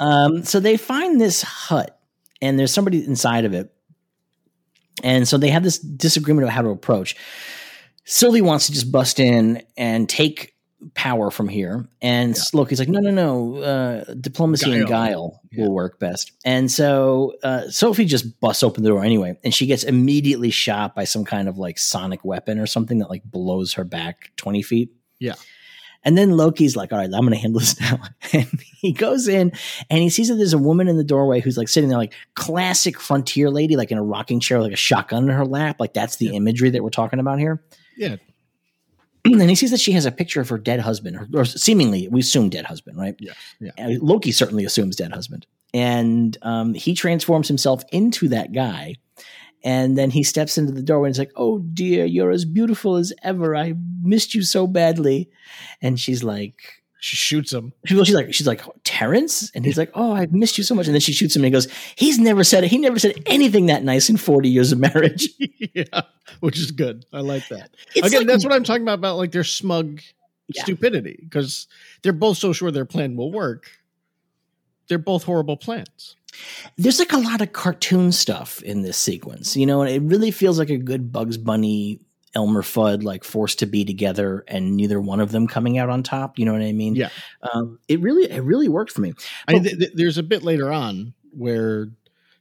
Um, so they find this hut, and there's somebody inside of it. And so they have this disagreement about how to approach. Sylvie wants to just bust in and take power from here. And Loki's like, no, no, no. Uh, diplomacy and Guile. guile Yeah. will work best. And so uh, Sophie just busts open the door anyway. And she gets immediately shot by some kind of like sonic weapon or something that like blows her back 20 feet. Yeah. And then Loki's like, all right, I'm going to handle this now. And he goes in and he sees that there's a woman in the doorway who's like sitting there, like classic frontier lady, like in a rocking chair, with, like a shotgun in her lap. Like that's the Yeah. imagery that we're talking about here. Yeah and he sees that she has a picture of her dead husband, or, or seemingly, we assume dead husband, right? yeah yeah Uh, Loki certainly assumes dead husband. And um, he transforms himself into that guy. And then he steps into the doorway and he's like, Oh, dear, you're as beautiful as ever. I missed you so badly. And she's like, she shoots him she- she's like, she's like, Terrence? And he's like, Oh, I've missed you so much. And then she shoots him and he goes, He's never said it. He never said anything that nice in 40 years of marriage. yeah which is good i like that It's again like- that's what i'm talking about about like their smug Yeah. stupidity because they're both so sure their plan will work they're both horrible plans there's like a lot of cartoon stuff in this sequence, you know, and it really feels like a good Bugs Bunny, Elmer Fudd, like forced to be together and neither one of them coming out on top. You know what I mean? Yeah. Um, it really, it really worked for me. I mean, th- th- there's a bit later on where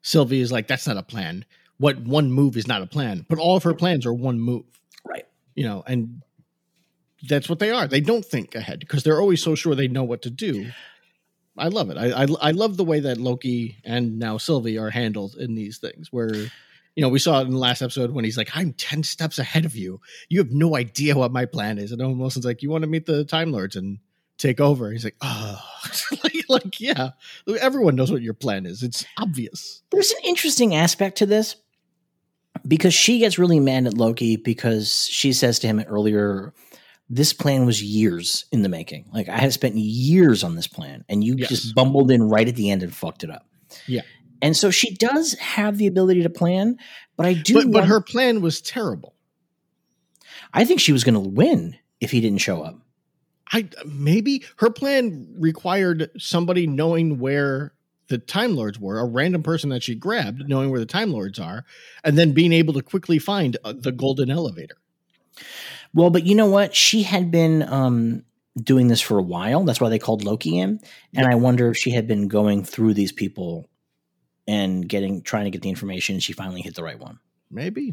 Sylvie is like, "That's not a plan. What one move is not a plan, but all of her plans are one move." Right. You know, and that's what they are. They don't think ahead because they're always so sure they know what to do. I love it. I, I I love the way that Loki and now Sylvie are handled in these things. Where you know we saw it in the last episode when he's like, "I'm ten steps ahead of you. You have no idea what my plan is." And Owen Wilson's like, "You want to meet the Time Lords and take over?" He's like, "Oh, like, like yeah, everyone knows what your plan is. It's obvious." There's an interesting aspect to this because she gets really mad at Loki because she says to him earlier, this plan was years in the making. Like I had spent years on this plan and you Yes. just bumbled in right at the end and fucked it up. Yeah. And so she does have the ability to plan, but I do But but her plan was terrible. I think she was going to win if he didn't show up. I maybe her plan required somebody knowing where the Time Lords were, a random person that she grabbed, knowing where the Time Lords are, and then being able to quickly find uh, the golden elevator. Well, but you know what? She had been um, doing this for a while. That's why they called Loki in. And I wonder if she had been going through these people and getting trying to get the information. She finally hit the right one. Maybe.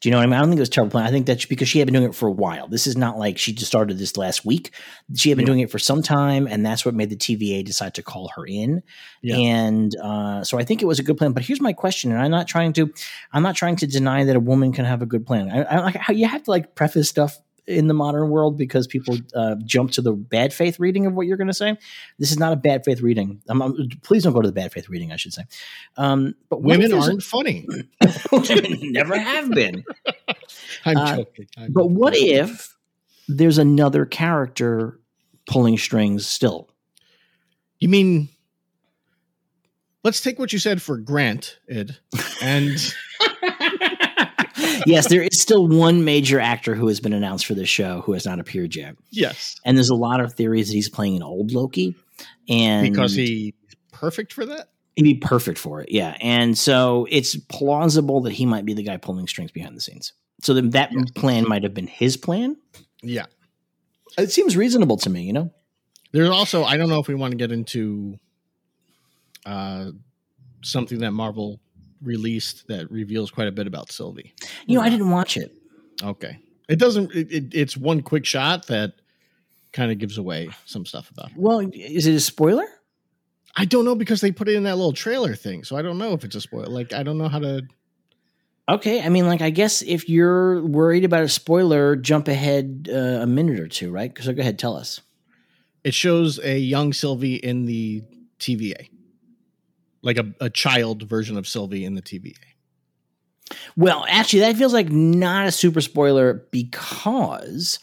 Do you know what I mean? I don't think it was a terrible plan. I think that's because she had been doing it for a while. This is not like she just started this last week. She had been Yeah. doing it for some time, and that's what made the TVA decide to call her in. Yeah. And uh, so I think it was a good plan. But here's my question, and I'm not trying to, I'm not trying to deny that a woman can have a good plan. I, I like you have to like preface stuff in the modern world because people uh, jump to the bad faith reading of what you're going to say. This is not a bad faith reading. I'm, I'm- please don't go to the bad faith reading. I should say. Um, but Women aren't funny. Never have been. I'm Uh, joking. I'm But what if there's another character pulling strings still? You mean let's take what you said for Grant, Ed, and yes, there is still one major actor who has been announced for this show who has not appeared yet. yes, And there's a lot of theories that he's playing an old Loki. And because he's perfect for that. he'd be perfect for it. Yeah. And so it's plausible that he might be the guy pulling strings behind the scenes. So then that Yes. plan might have been his plan. Yeah. It seems reasonable to me, you know? There's also I don't know if we want to get into uh something that Marvel released that reveals quite a bit about Sylvie. You know, I didn't watch it. Okay. It doesn't it, it, it's one quick shot that kind of gives away some stuff about her. Well, is it a spoiler? I don't know because they put it in that little trailer thing, so I don't know if it's a spoiler. Like I don't know how to Okay, I mean, like, I guess if you're worried about a spoiler, jump ahead uh, a minute or two, right? So go ahead, tell us. it shows a young Sylvie in the TVA. Like a, a child version of Sylvie in the TVA. Well, actually, that feels like not a super spoiler because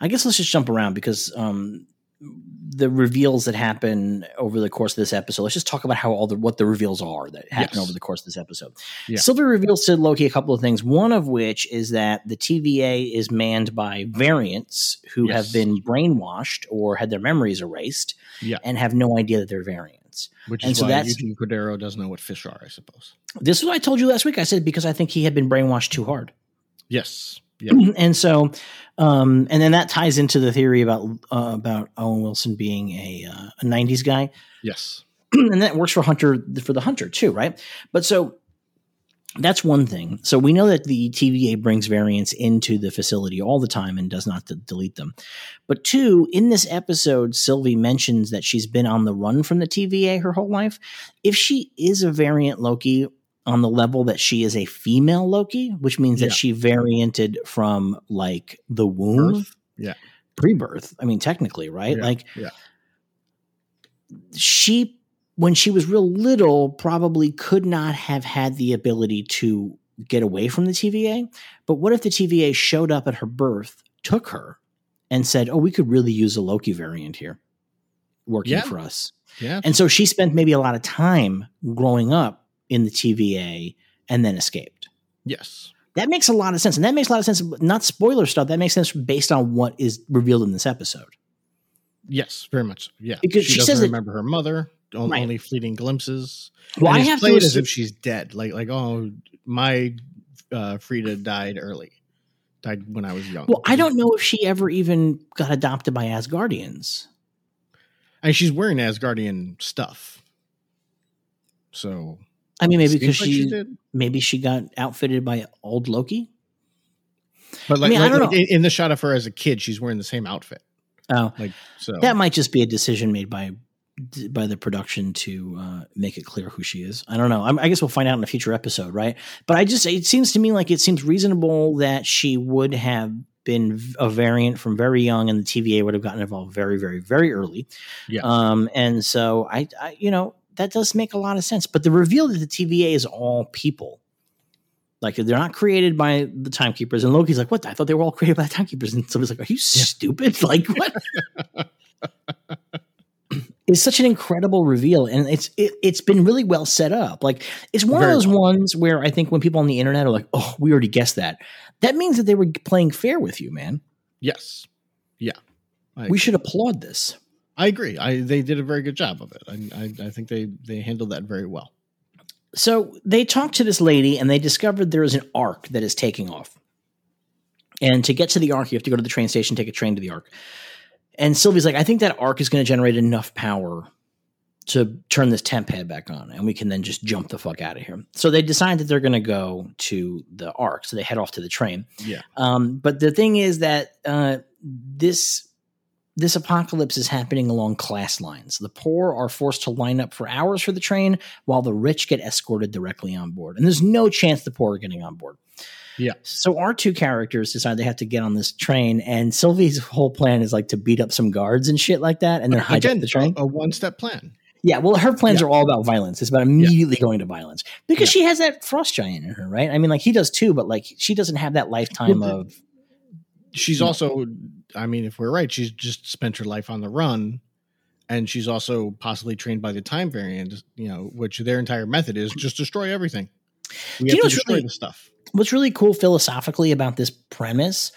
I guess let's just jump around because um, the reveals that happen over the course of this episode. Let's just talk about how all the what the reveals are that happen Yes. over the course of this episode. Yeah. Sylvie reveals to Loki a couple of things. One of which is that the TVA is manned by variants who Yes. have been brainwashed or had their memories erased Yeah. and have no idea that they're variants. Which And is so why Eugene Cordero doesn't know what fish are, I suppose. This is what I told you last week. I said because I think he had been brainwashed too hard. Yes. Yeah. and so um and then that ties into the theory about uh, about Owen Wilson being a uh, a 90s guy yes. and that works for Hunter for the Hunter too right but so that's one thing so we know that the TVA brings variants into the facility all the time and does not de- delete them but two in this episode Sylvie mentions that she's been on the run from the TVA her whole life if she is a variant Loki on the level that she is a female Loki, which means Yeah. that she varianted from like the womb, Birth? Yeah. pre-birth. I mean, technically, right? Yeah, Like, yeah. she when she was real little, probably could not have had the ability to get away from the TVA. But what if the TVA showed up at her birth, took her, and said, "Oh, we could really use a Loki variant here, working Yeah. for us." Yeah. And so she spent maybe a lot of time growing up in the TVA and then escaped. Yes. That makes a lot of sense. And that makes a lot of sense, not spoiler stuff. That makes sense based on what is revealed in this episode. Yes. Very much. Yeah. Because she, she doesn't says that- remember her mother. O- Right. Only fleeting glimpses. Well, And I have to played as if she's dead. Like like oh my uh, Frigga died early. Died when I was young. Well, I don't know if she ever even got adopted by Asgardians. And she's wearing Asgardian stuff. So I mean, maybe because like she, did. maybe she got outfitted by old Loki. But like, mean, I like- don't like know. in, in the shot of her as a kid, she's wearing the same outfit. Oh, Like so. that might just be a decision made by by the production to uh, make it clear who she is. I don't know. I'm, I guess we'll find out in a future episode, right? But I just it seems to me like it seems reasonable that she would have been a variant from very young, and the TVA would have gotten involved very, very, very early. Yeah. Um, and so I, I, you know, that does make a lot of sense. But the reveal that the TVA is all people. Like they're not created by the timekeepers, and Loki's like, "What? I thought they were all created by the timekeepers." And somebody's like, "Are you stupid? Like what?" it's such an incredible reveal, and it's it, it's been really well set up. Like it's one Very of those ones where I think when people on the internet are like, "Oh, we already guessed that," that means that they were playing fair with you, man. yes. Yeah. We should applaud this. I agree. I they did a very good job of it. I I, I think they they handled that very well. So they talked to this lady, and they discovered there is an arc that is taking off. And to get to the arc, you have to go to the train station, take a train to the arc. And Sylvie's like, I think that arc is going to generate enough power to turn this temp pad back on, and we can then just jump the fuck out of here. So they decide that they're going to go to the arc. So they head off to the train. Yeah. Um, but the thing is that uh, this this apocalypse is happening along class lines. The poor are forced to line up for hours for the train, while the rich get escorted directly on board. And there's no chance the poor are getting on board. Yeah. So our two characters decide they have to get on this train, and Sylvie's whole plan is like to beat up some guards and shit like that, and then hijack Again, the train. a, one step plan. Yeah, well, her plans Yeah. are all about violence. It's about immediately going to violence because she has that frost giant in her, right? I mean, like he does too, but like she doesn't have that lifetime Well, of. She's also, I mean, if we're right, she's just spent her life on the run. And she's also possibly trained by the time variant, you know, which their entire method is just destroy everything. We Do you have know to destroy really- the stuff. What's really cool philosophically about this premise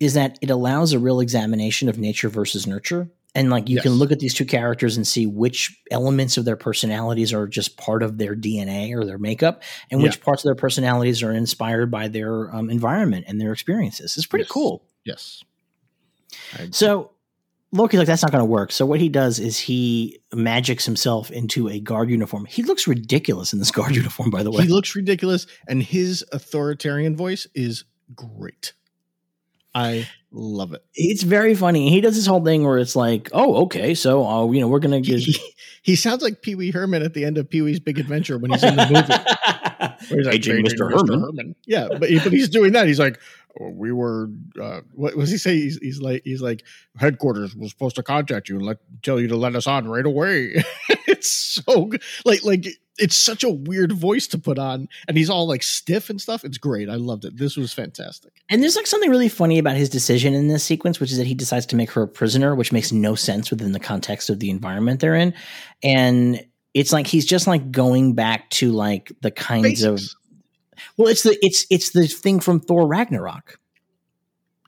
is that it allows a real examination of nature versus nurture. And like you can look at these two characters and see which elements of their personalities are just part of their DNA or their makeup, and which parts of their personalities are inspired by their um, environment and their experiences. It's pretty Yes. cool. Yes. So Loki's like, that's not going to work. So what he does is he magics himself into a guard uniform. He looks ridiculous in this guard uniform, by the way. he looks ridiculous, and his authoritarian voice is great. I love it. it's very funny. He does this whole thing where it's like, oh, okay, so uh, you know we're gonna He, get. he, he sounds like Pee Wee Herman at the end of Pee Wee's Big Adventure when he's in the movie. Where he's like, Paging "Paging Mr. Herman." Yeah, but, he, but he's doing that. He's like, "Oh, we were. Uh, what was he say? He's, he's like, he's like, headquarters was supposed to contact you and let tell you to let us on right away. it's so like like it's such a weird voice to put on, and he's all like stiff and stuff. It's great. I loved it. This was fantastic. And there's like something really funny about his decision in this sequence, which is that he decides to make her a prisoner, which makes no sense within the context of the environment they're in. And it's like he's just like going back to like the kinds of Basics. Well, it's the it's it's the thing from Thor Ragnarok.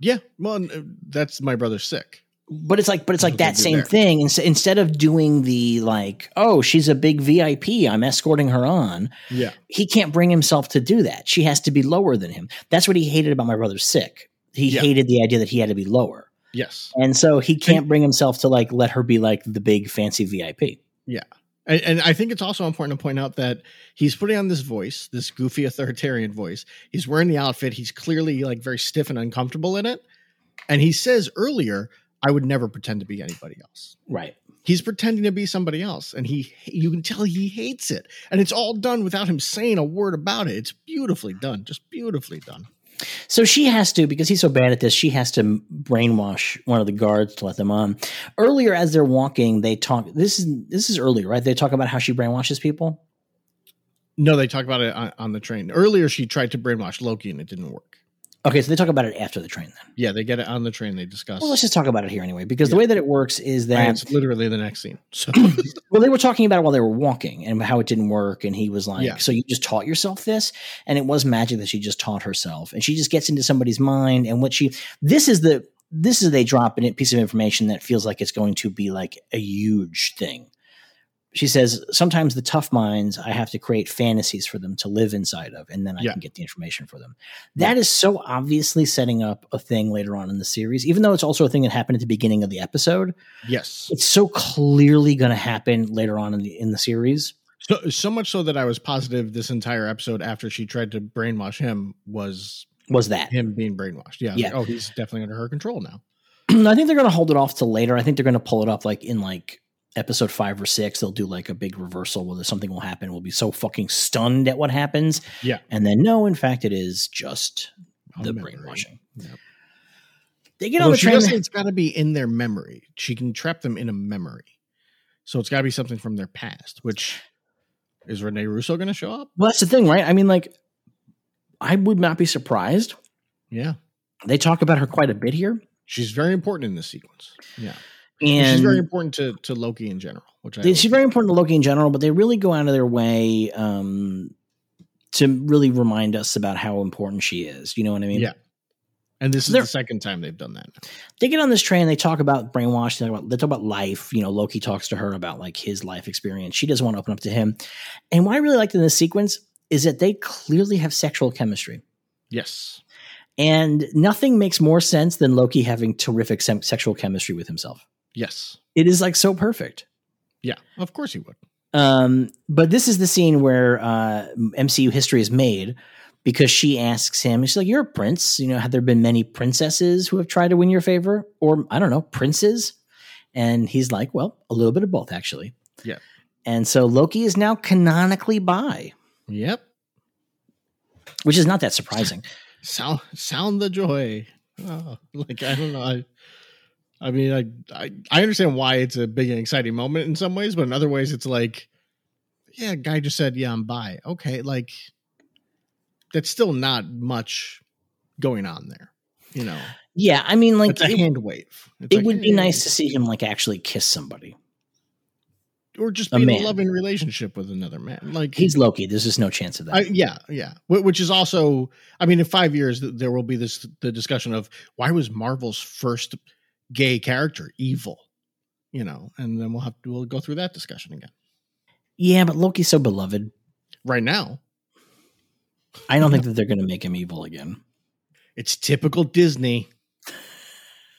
Yeah, well, uh, that's my brother's sick. But it's like, but it's like that same there. thing. Inst- Instead of doing the like, oh, she's a big VIP, I'm escorting her on. Yeah, he can't bring himself to do that. She has to be lower than him. That's what he hated about my brother's sick. He Yeah. hated the idea that he had to be lower. yes. And so he can't bring himself to like let her be like the big fancy VIP. And, and I think it's also important to point out that he's putting on this voice, this goofy authoritarian voice. He's wearing the outfit. He's clearly like very stiff and uncomfortable in it. And he says earlier, I would never pretend to be anybody else. Right. He's pretending to be somebody else. And he you can tell he hates it. And it's all done without him saying a word about it. It's beautifully done. Just beautifully done. So she has to, because he's so bad at this, she has to brainwash one of the guards to let them on. Earlier, as they're walking, they talk. This is this is earlier, right? They talk about how she brainwashes people. No, they talk about it on, on the train. Earlier, she tried to brainwash Loki and it didn't work. Okay, so they talk about it after the train. Then, Yeah, they get it on the train. They discuss. well, let's just talk about it here anyway, because the way that it works is that it's literally the next scene. So Well, they were talking about it while they were walking and how it didn't work. And he was like, Yeah. So you just taught yourself this? And it was magic that she just taught herself. And she just gets into somebody's mind. And what she, this is the, this is they drop in a piece of information that feels like it's going to be like a huge thing. She says, sometimes the tough minds, I have to create fantasies for them to live inside of, and then I Yeah. can get the information for them. That is so obviously setting up a thing later on in the series, even though it's also a thing that happened at the beginning of the episode yes, it's so clearly going to happen later on in the in the series. So so much so that I was positive this entire episode after she tried to brainwash him was Was that? him being brainwashed. Yeah. Yeah. like, oh, he's definitely under her control now. I think they're going to hold it off till later. I think they're going to pull it up like in like episode five or six. They'll do like a big reversal where something will happen. We'll be so fucking stunned at what happens, Yeah. and then no, in fact, it is just the memory. brainwashing. Yep. They get on Well, the train. it's got to be in their memory. She can trap them in a memory. So it's got to be something from their past, which is Rene Russo going to show up? Well, that's the thing, right? I mean, like, I would not be surprised. Yeah. They talk about her quite a bit here, She's very important in this sequence. Yeah. And she's very important to, to Loki in general, which I They- she's very important to Loki in general, but they really go out of their way um, to really remind us about how important she is. You know what I mean? Yeah. And this is They're- the second time they've done that. They get on this train. They talk about brainwash. They talk about, they talk about life. You know, Loki talks to her about like his life experience. She doesn't want to open up to him. And what I really liked in this sequence is that they clearly have sexual chemistry. Yes. And nothing makes more sense than Loki having terrific sem- sexual chemistry with himself. Yes. It is like so perfect. Yeah. Of course he would. Um, but this is the scene where uh, MCU history is made because she asks him, she's like, You're a prince. You know, have there been many princesses who have tried to win your favor? Or, I don't know, princes? And he's like, Well, a little bit of both, actually. Yeah. And so Loki is now canonically bi, Yep. which is not that surprising. sound sound the joy. Oh, like I don't know. I, I mean, I, I I understand why it's a big and exciting moment in some ways, but in other ways, it's like, yeah, guy just said, yeah, I'm bi. Okay, like that's still not much going on there, you know. Yeah, I mean, like It's a it, hand wave. It's it like, would be hey, nice to see him like actually kiss somebody. or just a be in man. a loving relationship with another man. Like He's Loki. There's just no chance of that. I, yeah, yeah. Which is also, I mean, in five years there will be this the discussion of why was Marvel's first gay character evil, you know, and then we'll have to we'll go through that discussion again. yeah, but Loki's so beloved. Right now, I don't think that they're going to make him evil again. it's typical Disney.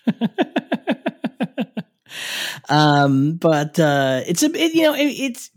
um, but uh, it's a it, you know it, it's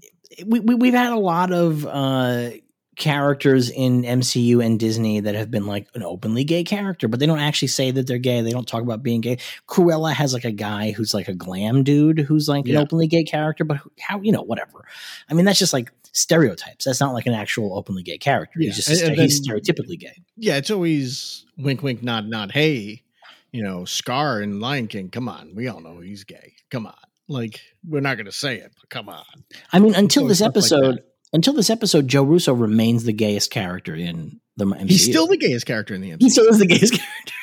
we, we we've had a lot of uh characters in MCU and Disney that have been like an openly gay character, but they don't actually say that they're gay. They don't talk about being gay. Cruella has like a guy who's like a glam dude who's like an openly gay character, but how you know whatever. I mean, that's just like stereotypes. That's not like an actual openly gay character. Yeah, He's just he's stereotypically gay. Yeah, it's always wink, wink, nod, nod. Hey, you know, Scar and Lion King. Come on, we all know he's gay. Come on, like we're not gonna say it, but come on. I mean, until this stuff like episode, until this episode, Joe Russo remains the gayest character in the MCU. He's still the gayest character in the MCU. he still is the gayest character.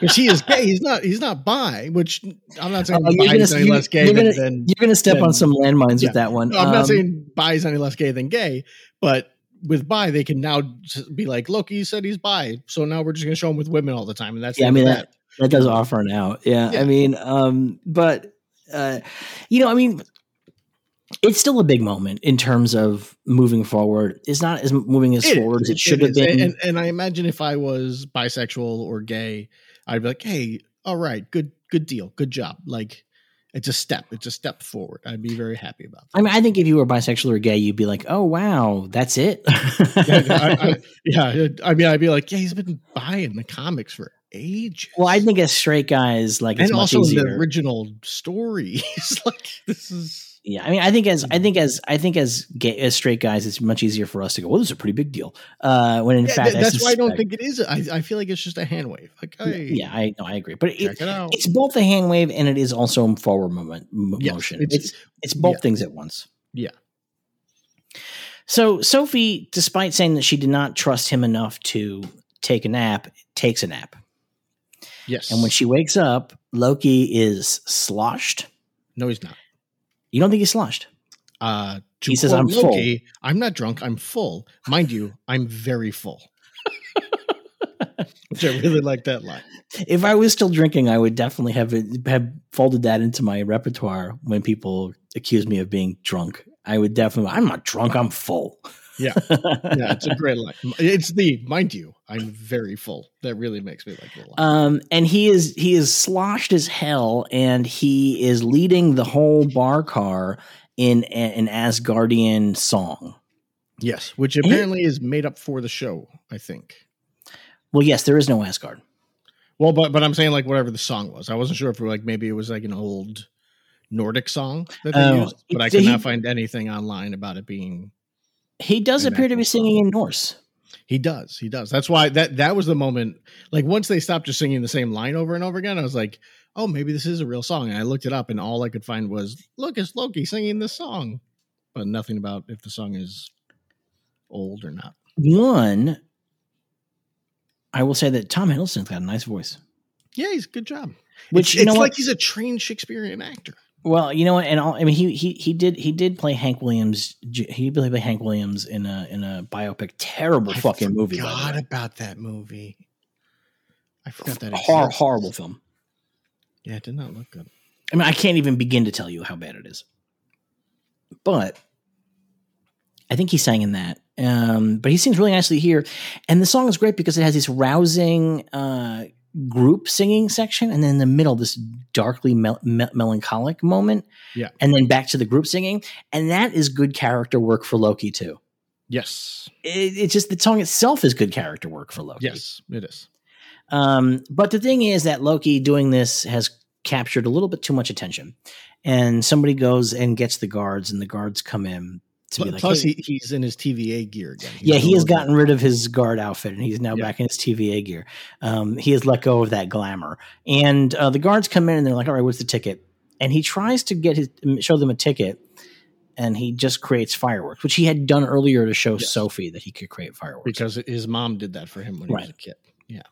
because he is gay. He's not. He's not bi. Which I'm not saying you're bi gonna- is any less gay you're than, gonna- than You're going to step on some landmines yeah. with that one. No, I'm Um, not saying bi is any less gay than gay, but with bi, they can now be like, Loki said he's bi, so now we're just going to show him with women all the time, and that's Yeah, I mean of that that does offer an out. Yeah, Yeah. I mean, um, but uh, you know, I mean, it's still a big moment in terms of moving forward. It's not as moving as It forward is. as it should have is. been. And, and I imagine if I was bisexual or gay, I'd be like, hey, all right, good, good deal, good job. Like, it's a step. It's a step forward. I'd be very happy about that. I mean, I think if you were bisexual or gay, you'd be like, "Oh wow, that's it." yeah, I, I, yeah, I mean, I'd be like, yeah, he's been buying the comics for ages. well, I think as straight guys, like, it's and much also in the original stories, like, this is Yeah, I mean, I think as I think as I think as gay, as straight guys, it's much easier for us to go. Well, this is a pretty big deal. Uh, when in Yeah, fact, th- that's why I don't think it is. I, I feel like it's just a hand wave. Like, hey, Yeah, I no, I agree, but it, it it's both a hand wave and it is also forward moment m- Yes, motion. it's- It's it's, both yeah. things at once. Yeah. So Sophie, despite saying that she did not trust him enough to take a nap, takes a nap, Yes. and when she wakes up, Loki is sloshed. no, he's not. You don't think he's sloshed? Uh, He says, "I'm full." Loki, I'm not drunk. I'm full. Mind you, I'm very full. Which I really like that line. If I was still drinking, I would definitely have it, have folded that into my repertoire when people accuse me of being drunk. I would definitely. I'm not drunk. I'm full. Yeah. Yeah, it's a great line. It's the mind you, I'm very full. That really makes me like the line. Um, and he is he is sloshed as hell, and he is leading the whole bar car in a- an Asgardian song. yes, which apparently is made up for the show. I think. Well, yes, there is no Asgard. Well, but but I'm saying like whatever the song was. I wasn't sure if it like maybe it was like an old Nordic song that they Oh, used, but I could he- not find anything online about it being. He does appear to be singing in Norse. He does, he does. That's why that that was the moment. Like once they stopped just singing the same line over and over again, I was like, oh, maybe this is a real song. And I looked it up, and all I could find was, look, it's Loki singing this song, but nothing about if the song is old or not. One, I will say that Tom Hiddleston's got a nice voice. Yeah, he's good job. Which it's, you know it's like he's a trained Shakespearean actor. Well, you know what, and all, I mean, he he he did he did play Hank Williams. He played Hank Williams in a in a biopic. Terrible fucking movie. Forgot about that movie. I forgot that. Hor- horrible film. Yeah, it did not look good. I mean, I can't even begin to tell you how bad it is. But I think he sang in that. Um, but he sings really nicely here, and the song is great because it has this rousing uh, group singing section, and then in the middle, this darkly mel- me- melancholic moment. Yeah. and then back to the group singing, and that is good character work for Loki too. Yes. It, it's just the song itself is good character work for Loki. Yes, it is. Um, but the thing is that Loki doing this has captured a little bit too much attention. And somebody goes and gets the guards, and the guards come in, like, Plus, "Hey, he, he's in his TVA gear again. He's yeah, he has gotten rid of his guard outfit and he's now Yeah. back in his TVA gear. Um, he has let go of that glamour. And uh, the guards come in and they're like, "All right, what's the ticket?" And he tries to get his show them a ticket, and he just creates fireworks, which he had done earlier to show Yes. Sophie that he could create fireworks. because his mom did that for him when he was a kid. Yeah,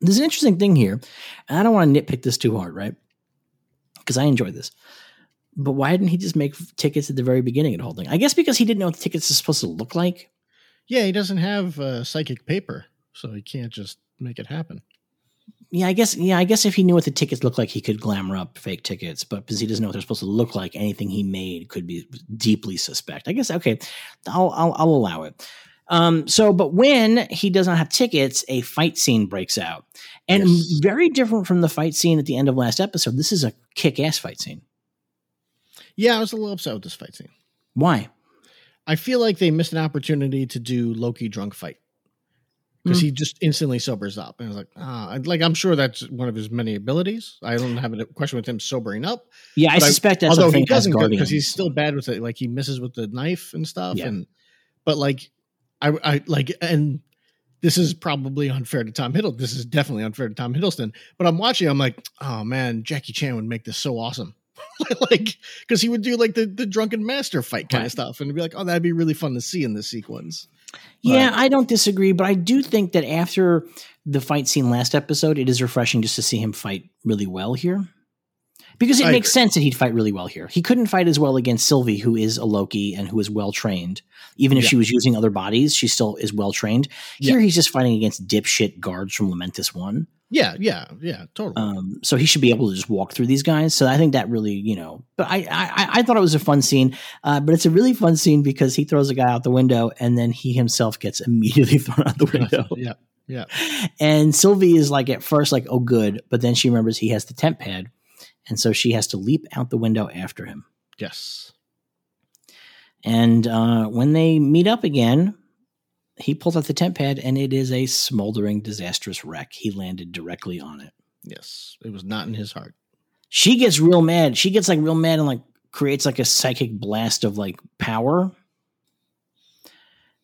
there's an interesting thing here, and I don't want to nitpick this too hard, right? Because I enjoyed this. But why didn't he just make tickets at the very beginning of the whole thing? I guess because he didn't know what the tickets are supposed to look like. Yeah, he doesn't have uh, psychic paper, so he can't just make it happen. Yeah, I guess. Yeah, I guess if he knew what the tickets looked like, he could glamour up fake tickets. But because he doesn't know what they're supposed to look like, anything he made could be deeply suspect. I guess. Okay, I'll I'll, I'll allow it. Um, so, but when he does not have tickets, a fight scene breaks out, and Yes. very different from the fight scene at the end of last episode. This is a kick-ass fight scene. Yeah, I was a little upset with this fight scene. Why? I feel like they missed an opportunity to do Loki drunk fight because Hmm. he just instantly sobers up, and I was like, ah, like I'm sure that's one of his many abilities. I don't have a question with him sobering up, Yeah, I But I- suspect that's although he doesn't because he's still bad with it. Like he misses with the knife and stuff, Yeah. and but like I, I like and. This is probably unfair to Tom Hiddleston. This is definitely unfair to Tom Hiddleston. But I'm watching. I'm like, oh man, Jackie Chan would make this so awesome. like, because he would do like the the drunken master fight kind Right. of stuff, and be like, oh, that'd be really fun to see in this sequence. Yeah, But- I don't disagree, but I do think that after the fight scene last episode, it is refreshing just to see him fight really well here. Because it I makes agree. sense that he'd fight really well here. He couldn't fight as well against Sylvie, who is a Loki and who is well trained. Even if Yeah. she was using other bodies, she still is well trained. Here, he's just fighting against dipshit guards from Lamentis One. Yeah, yeah, yeah, totally. Um, so he should be able to just walk through these guys. So I think that really, you know, but I I, I thought it was a fun scene. Uh, but it's a really fun scene because he throws a guy out the window and then he himself gets immediately thrown out the window. yeah, yeah. And Sylvie is like at first like, oh good, but then she remembers he has the tempad, and so she has to leap out the window after him. Yes. And uh, when they meet up again, he pulls out the tempad, and it is a smoldering, disastrous wreck. He landed directly on it. Yes. It was not in his heart. She gets real mad. She gets like real mad and like creates like a psychic blast of like power.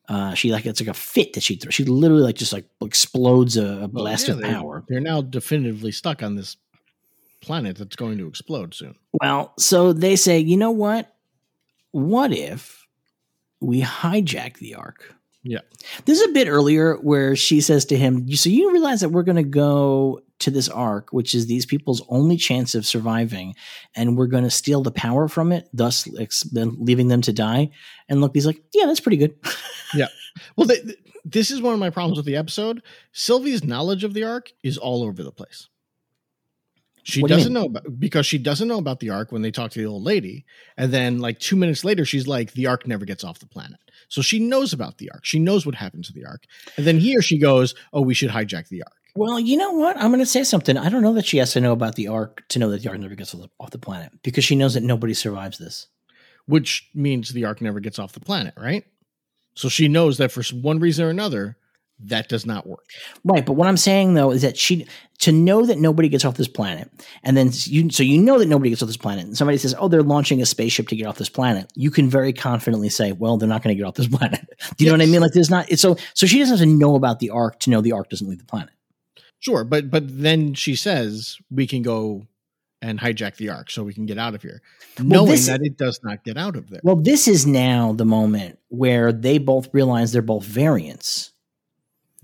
Uh, she like it's like a fit that she throws. She literally like just like explodes a, a Well, blast yeah, of they're- power. They're now definitively stuck on this planet that's going to explode soon. Well, so they say, you know what? What if we hijack the ark? Yeah. There's a bit earlier where she says to him, So you realize that we're going to go to this ark, which is these people's only chance of surviving, and we're going to steal the power from it, thus ex- then leaving them to die. And look, he's like, Yeah, that's pretty good. Yeah. Well, they, th- this is one of my problems with the episode. Sylvie's knowledge of the ark is all over the place. She What doesn't mean? know about because she doesn't know about the ark when they talk to the old lady, and then like two minutes later, she's like, "The ark never gets off the planet." So she knows about the ark. She knows what happened to the ark, and then here she goes, "Oh, we should hijack the ark." Well, you know what? I'm going to say something. I don't know that she has to know about the ark to know that the ark never gets off the, planet because she knows that nobody survives this. which means the ark never gets off the planet, right? So she knows that for one reason or another, that does not work. Right, but what I'm saying though is that she to know that nobody gets off this planet, and then you so you know that nobody gets off this planet, and somebody says, "Oh, they're launching a spaceship to get off this planet." You can very confidently say, "Well, they're not going to get off this planet." Do you know what I mean? Like, there's not. It's so so she doesn't have to know about the ark to know the ark doesn't leave the planet. Sure, but but then she says we can go and hijack the ark so we can get out of here, knowing this- that it does not get out of there. Well, this is now the moment where they both realize they're both variants.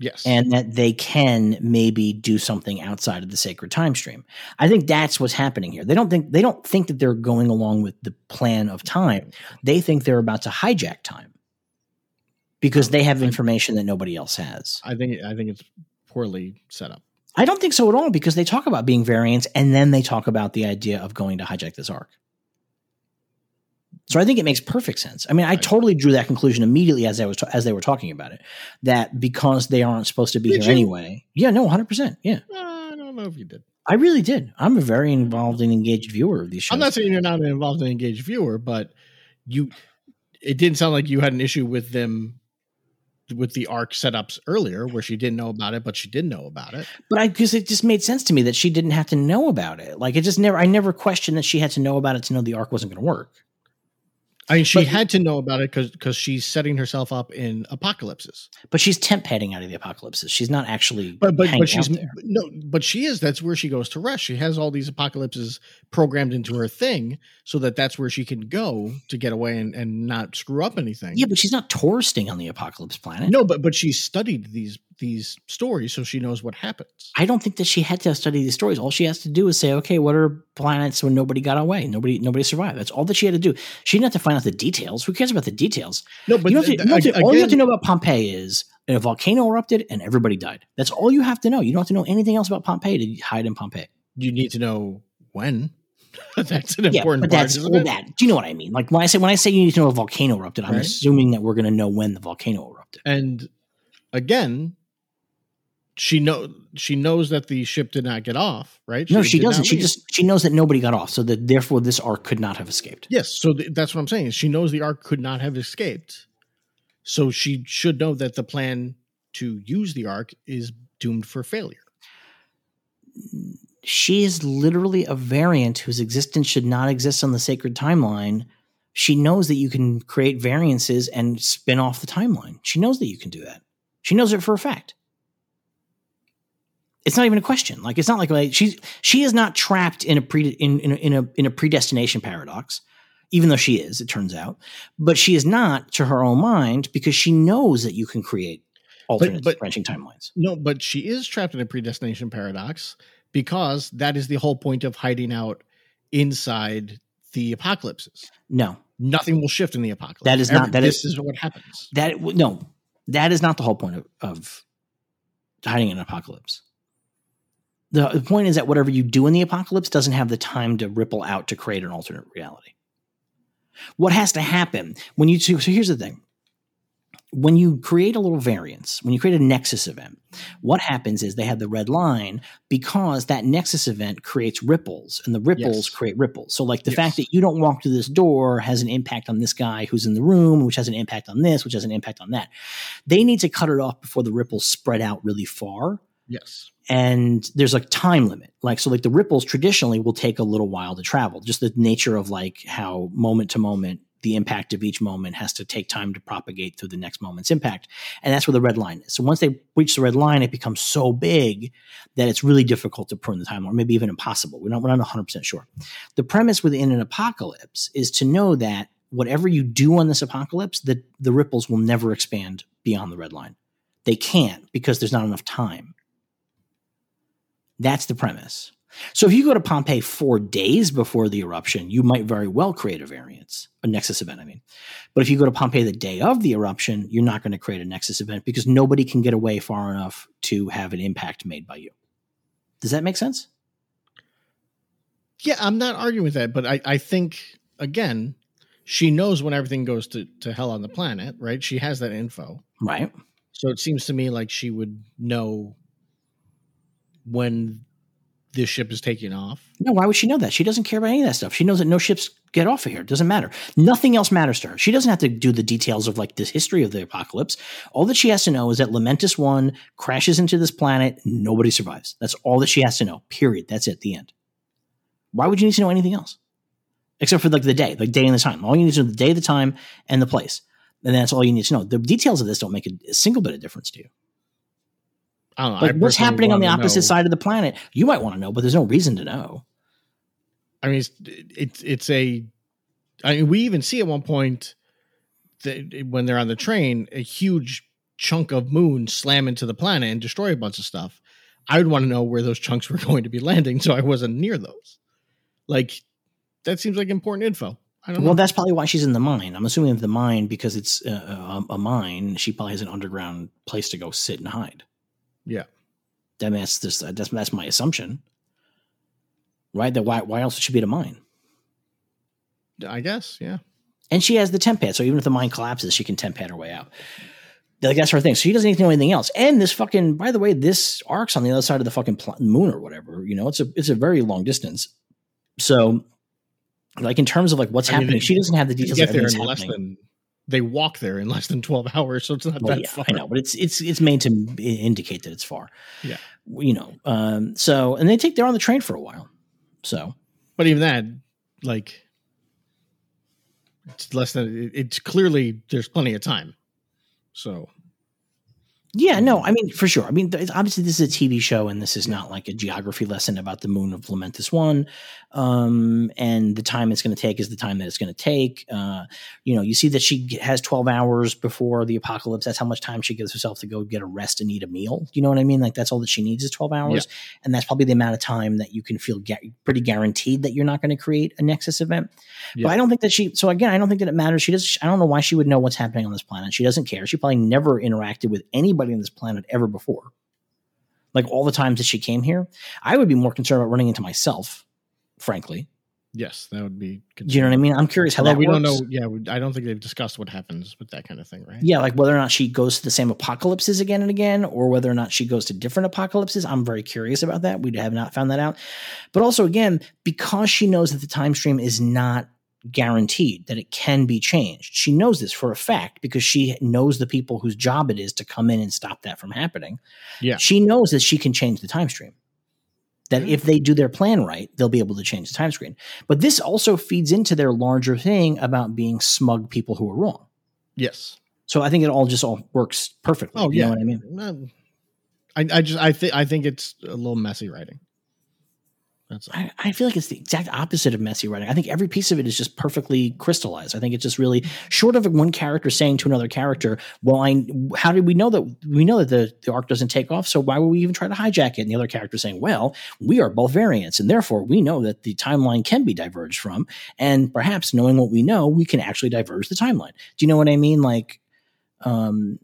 Yes, and that they can maybe do something outside of the sacred time stream. I think that's what's happening here. They don't think they don't think that they're going along with the plan of time. They think they're about to hijack time because they have information that nobody else has. I think I think it's poorly set up. I don't think so at all because they talk about being variants and then they talk about the idea of going to hijack this ark. So I think it makes perfect sense. I mean, I Right. totally drew that conclusion immediately as I was as they were talking about it. That because they aren't supposed to be Did here you? anyway. Yeah, no, hundred percent. Yeah, Uh, I don't know if you did. I really did. I'm a very involved and engaged viewer of these shows. I'm not saying you're not an involved and engaged viewer, but you. It didn't sound like you had an issue with them with the ark setups earlier, where she didn't know about it, but she did know about it. but I because it just made sense to me that she didn't have to know about it. Like it just never. I never questioned that she had to know about it to know the ark wasn't going to work. I mean, she But- had to know about it because because she's setting herself up in apocalypses. But she's temp padding out of the apocalypses. She's not actually. But but but she's no, but she is. That's where she goes to rest. She has all these apocalypses programmed into her thing, so that that's where she can go to get away and, and not screw up anything. Yeah, but she's not touristing on the apocalypse planet. no, but but she studied these these stories, so she knows what happens. I don't think that she had to study these stories. All she has to do is say, okay, what are planets when nobody got away? Nobody nobody survived. That's all that she had to do. She didn't have to find out the details. Who cares about the details? No, but you don't have to, th- you don't have to- ag- all you have to know about Pompeii is a volcano erupted and everybody died. That's all you have to know. You don't have to know anything else about Pompeii to hide in Pompeii. you need to know when. that's an Yeah, important but part. that's all it? that. Do you know what I mean? Like when I say when I say you need to know a volcano erupted, I'm assuming that we're going to know when the volcano erupted. And again, she know she knows that the ship did not get off. Right? no, she doesn't. She just she knows that nobody got off, so that therefore this arc could not have escaped. Yes, so th- that's what I'm saying. She knows the ark could not have escaped. So she should know that the plan to use the ark is doomed for failure. she is literally a variant whose existence should not exist on the sacred timeline. She knows that you can create variances and spin off the timeline. She knows that you can do that. She knows it for a fact. It's not even a question. Like it's not like, like she she is not trapped in a pre in, in a, in a in a predestination paradox, even though she is. It turns out, but she is not to her own mind because she knows that you can create alternate but- branching timelines. No, but she is trapped in a predestination paradox because that is the whole point of hiding out inside the apocalypses. No, Nothing will shift in the apocalypse. That is not- that this is- is what happens. That no, that is not the whole point of, of hiding in an apocalypse. The, the point is that whatever you do in the apocalypse doesn't have the time to ripple out to create an alternate reality. What has to happen when you so here's the thing. When you create a little variance, when you create a nexus event, what happens is they have the red line because that nexus event creates ripples and the ripples Yes. create ripples. So like the Yes. fact that you don't walk through this door has an impact on this guy who's in the room, which has an impact on this, which has an impact on that. They need to cut it off before the ripples spread out really far Yes. and there's a time limit. Like so like the ripples traditionally will take a little while to travel. Just the nature of like how moment to moment the impact of each moment has to take time to propagate through the next moment's impact. And that's where the red line is. So once they reach the red line it becomes so big that it's really difficult to prune the time or maybe even impossible. We're not, we're not 100% sure. The premise within an apocalypse is to know that whatever you do on this apocalypse the, the ripples will never expand beyond the red line. They can't because there's not enough time that's the premise. So if you go to Pompeii four days before the eruption, you might very well create a variance, a nexus event, I mean. But if you go to Pompeii the day of the eruption, you're not going to create a nexus event because nobody can get away far enough to have an impact made by you. Does that make sense? Yeah, I'm not arguing with that, but I, I think again, she knows when everything goes to, to hell on the planet, right? She has that info. Right. So it seems to me like she would know when this ship is taking off. No, why would she know that? She doesn't care about any of that stuff. She knows that no ships get off of here. It doesn't matter. Nothing else matters to her. She doesn't have to do the details of like this history of the apocalypse. All that she has to know is that Lamentis 1 crashes into this planet. Nobody survives. That's all that she has to know. Period. That's it. The end. Why would you need to know anything else? Except for like the day, like day and the time. All you need to know the day, the time, and the place. And that's all you need to know. The details of this don't make a single bit of difference to you. I don't know. Like I what's happening on the opposite know- side of the planet, you might want to know, but there's no reason to know. I mean, it's it's, it's a. I mean, we even see at one point that when they're on the train, a huge chunk of moon slam into the planet and destroy a bunch of stuff. I would want to know where those chunks were going to be landing, so I wasn't near those. Like that seems like important info. I don't Well, know. that's probably why she's in the mine. I'm assuming the mine because it's uh, a, a mine. She probably has an underground place to go sit and hide. Yeah. I mean, that's just uh, that's that's my assumption, right? That why why else would she be at a mine? I guess, yeah. And she has the tempad, so even if the mine collapses, she can tempad her way out. Like that's her thing. So she doesn't need to know anything else. And this fucking, by the way, this ark's on the other side of the fucking pl- moon or whatever. You know, it's a it's a very long distance. So, like in terms of like what's I mean, happening, they- she doesn't have the details. get of there everything's in less than they walk there in less than twelve hours, so it's not Well, that yeah, far. I know, but it's it's it's made to indicate that it's far. Yeah. you know. Um, so and they take they're on the train for a while. So But even that, like, It's less than. It's clearly there's plenty of time. So Yeah, no, I mean for sure. I mean, obviously this is a TV show, and this is not like a geography lesson about the moon of Lamentis One. Um, and the time it's going to take is the time that it's going to take. Uh, you know, you see that she has twelve hours before the apocalypse. That's how much time she gives herself to go get a rest and eat a meal. You know what I mean? Like that's all that she needs is twelve hours, and that's probably the amount of time that you can feel pretty guaranteed that you're not going to create a Nexus event. Yeah. But I don't think that she. So again, I don't think that it matters. She does. I don't know why she would know what's happening on this planet. She doesn't care. She probably never interacted with anybody on this planet ever before. Like all the times that she came here, I would be more concerned about running into myself, frankly. yes, that would be. Do you know what I mean? I'm curious how Although that we works. don't know. Yeah, we- I don't think they've discussed what happens with that kind of thing, right? Yeah, like whether or not she goes to the same apocalypses again and again, or whether or not she goes to different apocalypses. I'm very curious about that. We have not found that out. But also, again, because she knows that the time stream is not guaranteed, that it can be changed. She knows this for a fact because she knows the people whose job it is to come in and stop that from happening. Yeah. She knows that she can change the time stream. That if they do their plan right, they'll be able to change the time screen. But this also feeds into their larger thing about being smug people who are wrong. Yes. So I think it all just all works perfectly. Oh, you yeah. know what I mean? I, I just I think I think it's a little messy writing. I, I feel like it's the exact opposite of messy writing. I think every piece of it is just perfectly crystallized. I think it's just really short of one character saying to another character, "Well, I how did we know that we know that the, the ark doesn't take off? So why would we even try to hijack it?" And the other character saying, "Well, we are both variants, and therefore we know that the timeline can be diverged from, and perhaps knowing what we know, we can actually diverge the timeline." Do you know what I mean? Like, um,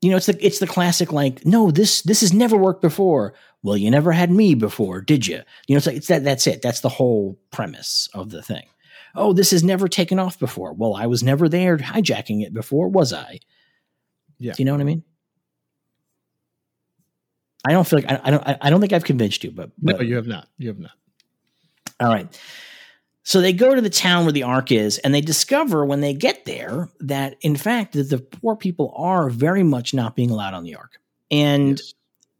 you know, it's the it's the classic like, no, this this has never worked before. Well, you never had me before, did you? You know, it's like it's that that's it. That's the whole premise of the thing. Oh, this has never taken off before. Well, I was never there hijacking it before, was I? Yeah. Do you know what I mean? I don't feel like I, I don't I, I don't think I've convinced you, but, No, but you have not. You have not. all right. So they go to the town where the ark is, and they discover when they get there that, in fact, that the poor people are very much not being allowed on the ark. And Yes.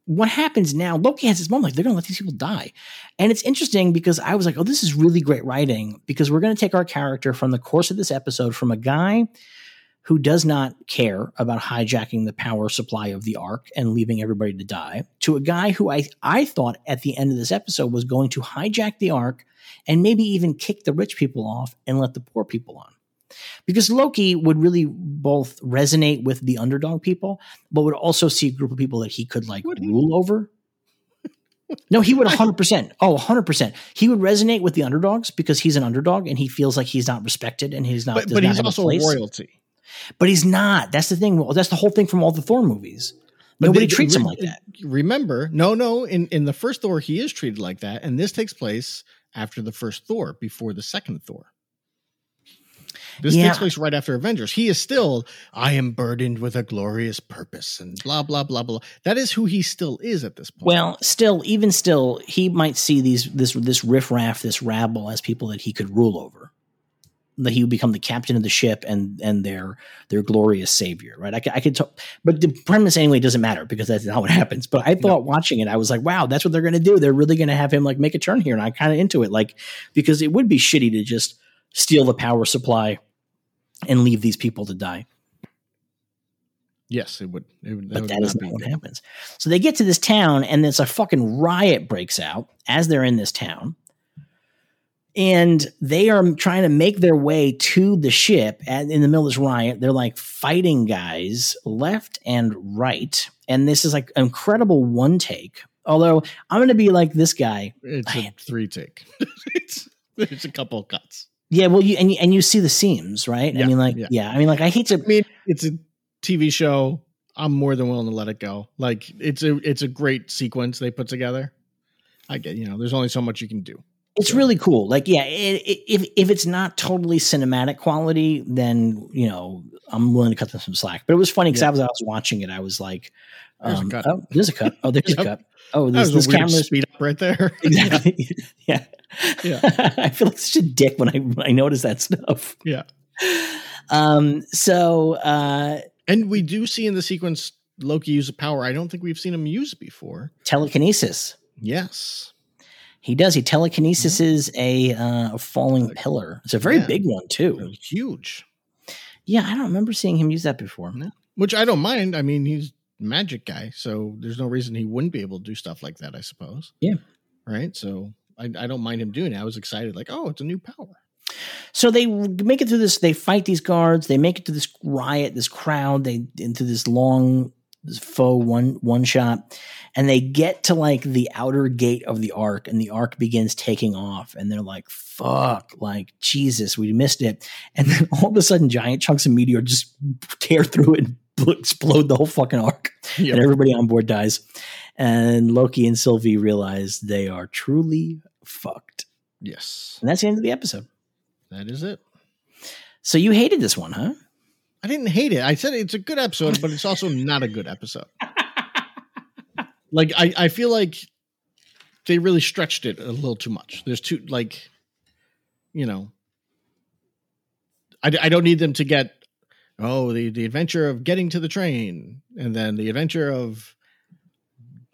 what happens now? Loki has this moment like they're going to let these people die, and it's interesting because I was like, "Oh, this is really great writing." Because we're going to take our character from the course of this episode from a guy who does not care about hijacking the power supply of the ark and leaving everybody to die to a guy who I I thought at the end of this episode was going to hijack the ark and maybe even kick the rich people off and let the poor people on. Because Loki would really both resonate with the underdog people, but would also see a group of people that he could like Would he? rule over. No, he would 100%. Oh, 100%. He would resonate with the underdogs because he's an underdog and he feels like he's not respected and he's not. But, but not he's also place. royalty. But he's not. That's the thing. Well, that's the whole thing from all the Thor movies. But Nobody they- treats him like that. Remember, no, no. In in the first Thor, he is treated like that, and this takes place after the first Thor, before the second Thor. This Yeah. takes place right after Avengers. He is still, I am burdened with a glorious purpose, and blah blah blah blah. That is who he still is at this point. Well, still, even still, he might see these this this riffraff, this rabble, as people that he could rule over. That he would become the captain of the ship and and their their glorious savior, right? I, could- I could talk, but the premise anyway doesn't matter because that's not what happens. But I thought watching it, I was like, wow, that's what they're going to do. They're really going to have him like make a turn here, and I'm kind of into it, like because it would be shitty to just steal the power supply and leave these people to die. yes, it would. It would but that is not not what happens. So they get to this town, and there's a fucking riot breaks out as they're in this town, and they are trying to make their way to the ship. And in the middle of this riot, they're like fighting guys left and right, and this is like incredible one take. Although I'm going to be like this guy, It's a three take. it's there's a couple of cuts. yeah. Well, you and you, and you see the seams, right? I mean, like, yeah. yeah. I mean, like, I hate to I mean, it's a TV show. I'm more than willing to let it go. Like it's a it's a great sequence they put together. I get you know. There's only so much you can do. It's So- really cool. Like, yeah, it, it, if if it's not totally cinematic quality, then you know I'm willing to cut them some slack. But it was funny because Yeah. I was I was watching it. I was like, There's a um, cut. oh, there's a cut. Oh, there's a Yep. cut. Oh, That this, was this a speed up right there. exactly. yeah, Yeah. I feel like such a dick when I when I notice that stuff. Yeah. Um. So, uh, and we do see in the sequence Loki use a power I don't think we've seen him use before. telekinesis. Yes. He does. He telekinesis is a, uh, falling pillar. It's a very Yeah. big one too. huge. Yeah, I don't remember seeing him use that before. Which I don't mind. I mean, he's magic guy, so there's no reason he wouldn't be able to do stuff like that, I suppose. Yeah. Right. So I, I don't mind him doing it. I was excited, like, oh, it's a new power. So they make it through this. They fight these guards. They make it to this riot, this crowd. They into this long faux one one shot, and they get to like the outer gate of the ark, and the ark begins taking off. And they're like, "Fuck!" Like Jesus, we missed it. And then all of a sudden, giant chunks of meteor just tear through it and explode the whole fucking ark, Yep. and everybody on board dies. And Loki and Sylvie realize they are truly fucked. Yes. And that's the end of the episode. That is it. So you hated this one, huh? I didn't hate it. I said it's a good episode, but it's also not a good episode. like I, I feel like they really stretched it a little too much. There's too like, you know, I, I don't need them to get oh the the adventure of getting to the train and then the adventure of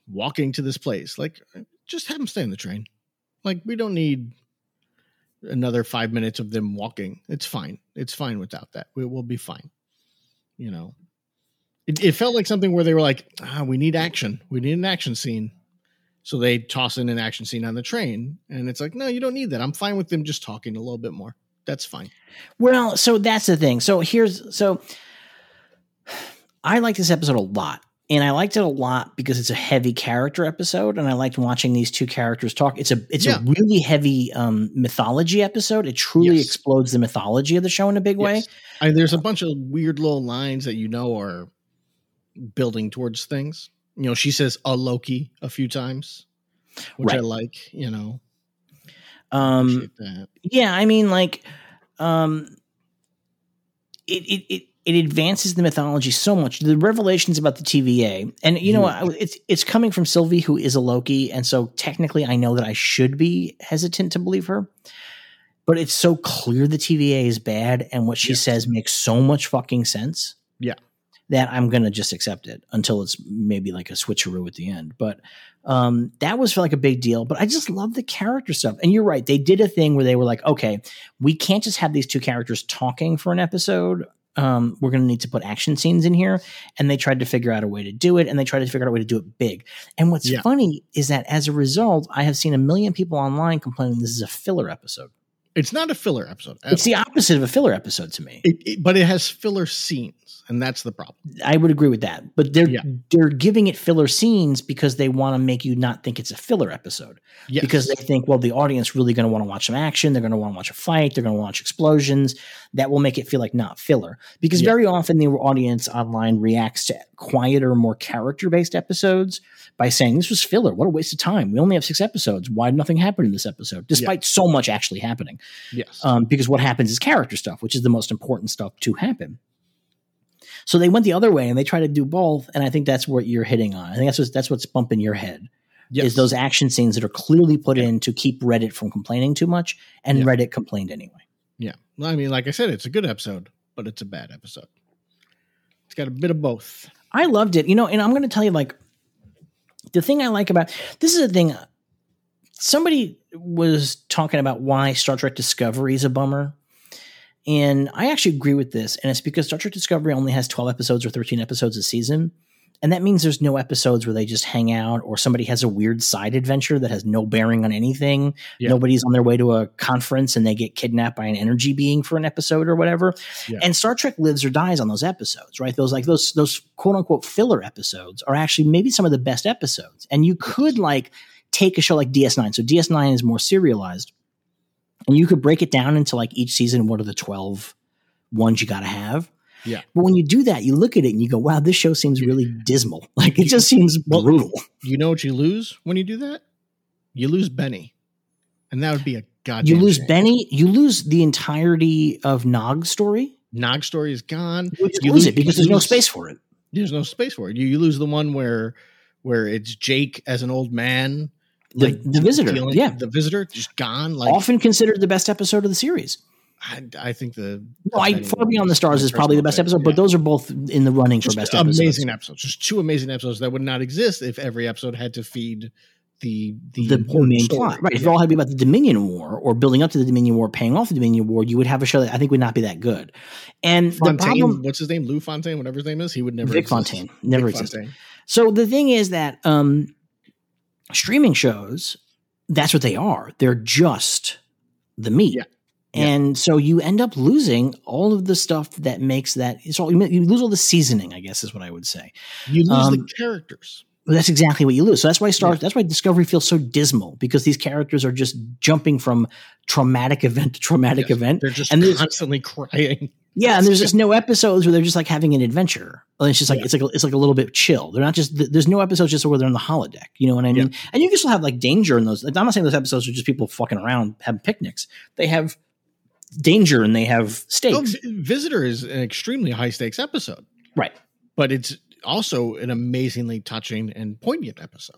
walking to this place. Like just have them stay in the train. Like we don't need another five minutes of them walking. It's fine. It's fine without that. We will be fine. You know, it, it felt like something where they were like, ah, we need action. We need an action scene. So they toss in an action scene on the train. And it's like, no, you don't need that. I'm fine with them just talking a little bit more. That's fine. Well, so that's the thing. So here's so I like this episode a lot. And I liked it a lot because it's a heavy character episode, and I liked watching these two characters talk. It's a it's Yeah. a really heavy um, mythology episode. It truly Yes. explodes the mythology of the show in a big way. Yes. And there's a bunch of weird little lines that you know are building towards things. You know, she says a Loki a few times, which I like, you know. Um, yeah, I mean, like, um, it it it it advances the mythology so much. The revelations about the TVA, and you know, it's it's coming from Sylvie, who is a Loki, and so technically, I know that I should be hesitant to believe her. But it's so clear the TVA is bad, and what she Yes. says makes so much fucking sense. Yeah. that I'm gonna just accept it until it's maybe like a switcheroo at the end. But um, that was like a big deal. But I just love the character stuff. And you're right, they did a thing where they were like, okay, we can't just have these two characters talking for an episode. Um, we're going to need to put action scenes in here. And they tried to figure out a way to do it, and they tried to figure out a way to do it big. And what's Yeah. funny is that as a result, I have seen a million people online complaining this is a filler episode. It's not a filler episode. It's the opposite of a filler episode to me. It, it- but it has filler scenes, and that's the problem. I would agree with that. But they're Yeah. they're giving it filler scenes because they want to make you not think it's a filler episode. Yes. Because they think, well, the audience really going to want to watch some action. They're going to want to watch a fight. They're going to watch explosions. That will make it feel like not filler. Because Yeah. very often the audience online reacts to quieter, more character based episodes by saying, this was filler. What a waste of time. We only have six episodes. Why did nothing happen in this episode? Despite so much actually happening. yes, Um, because what happens is character stuff, which is the most important stuff to happen. So they went the other way and they try to do both, and I think that's what you're hitting on. I think that's what's, that's what's bumping your head yes. is those action scenes that are clearly put in to keep Reddit from complaining too much, and Yeah. Reddit complained anyway. Yeah. Well, I mean, like I said, it's a good episode, but it's a bad episode. It's got a bit of both. I loved it, you know, and I'm going to tell you like the thing I like about this is a thing. Somebody was talking about why Star Trek Discovery is a bummer. And I actually agree with this. And it's because Star Trek Discovery only has 12 episodes or 13 episodes a season. And that means there's no episodes where they just hang out or somebody has a weird side adventure that has no bearing on anything. Yeah. Nobody's on their way to a conference and they get kidnapped by an energy being for an episode or whatever. Yeah. And Star Trek lives or dies on those episodes, right? Those like those those quote unquote filler episodes are actually maybe some of the best episodes. And you could like take a show like DS9. So DS9 is more serialized. And you could break it down into like each season, what are the 12 ones you got to have? Yeah. But when you do that, you look at it and you go, wow, this show seems really dismal. Like it just seems brutal. You know what you lose when you do that? You lose Benny, and that would be a goddamn. You lose shame. Benny, you lose the entirety of Nog's story. Nog story is gone. You You lose lose- it because there's no space for it. There's no space for it. You, you lose the one where where it's Jake as an old man. The, the visitor, feeling- yeah, the visitor just gone. Like often considered the best episode of the series. I, I think the No, I, Far Beyond the Stars is probably the best episode, but those are both in the running yeah. for best Just amazing episodes. episodes. Just two amazing episodes that would not exist if every episode had to feed the the, the main plot. Right. If it all had to be about the Dominion War or building up to the Dominion War, paying off the Dominion War, you would have a show that I think would not be that good. And the Fontaine, problem, what's his name? Lou Fontaine, whatever his name is, he would never. Vic exist. Fontaine, never Vic existed. Fontaine. So the thing is that um, streaming shows, that's what they are. They're just the meat. Yeah. Yeah. And so you end up losing all of the stuff that makes that. All you lose all the seasoning, I guess, is what I would say. You lose Um, the characters. That's exactly what you lose. So that's why Star. That's why Discovery feels so dismal because these characters are just jumping from traumatic event to traumatic Yes. event. They're just and constantly crying. Yeah, and there's just no episodes where they're just like having an adventure. And it's just like Yeah. it's like a, it's like a little bit chill. They're not just there's no episodes just where they're in the holodeck. You know what I mean? And you can still have like danger in those. Like, I'm not saying those episodes are just people fucking around having picnics. They have danger and they have stakes. Vi- Visitor is an extremely high stakes episode, right. but it's also an amazingly touching and poignant episode.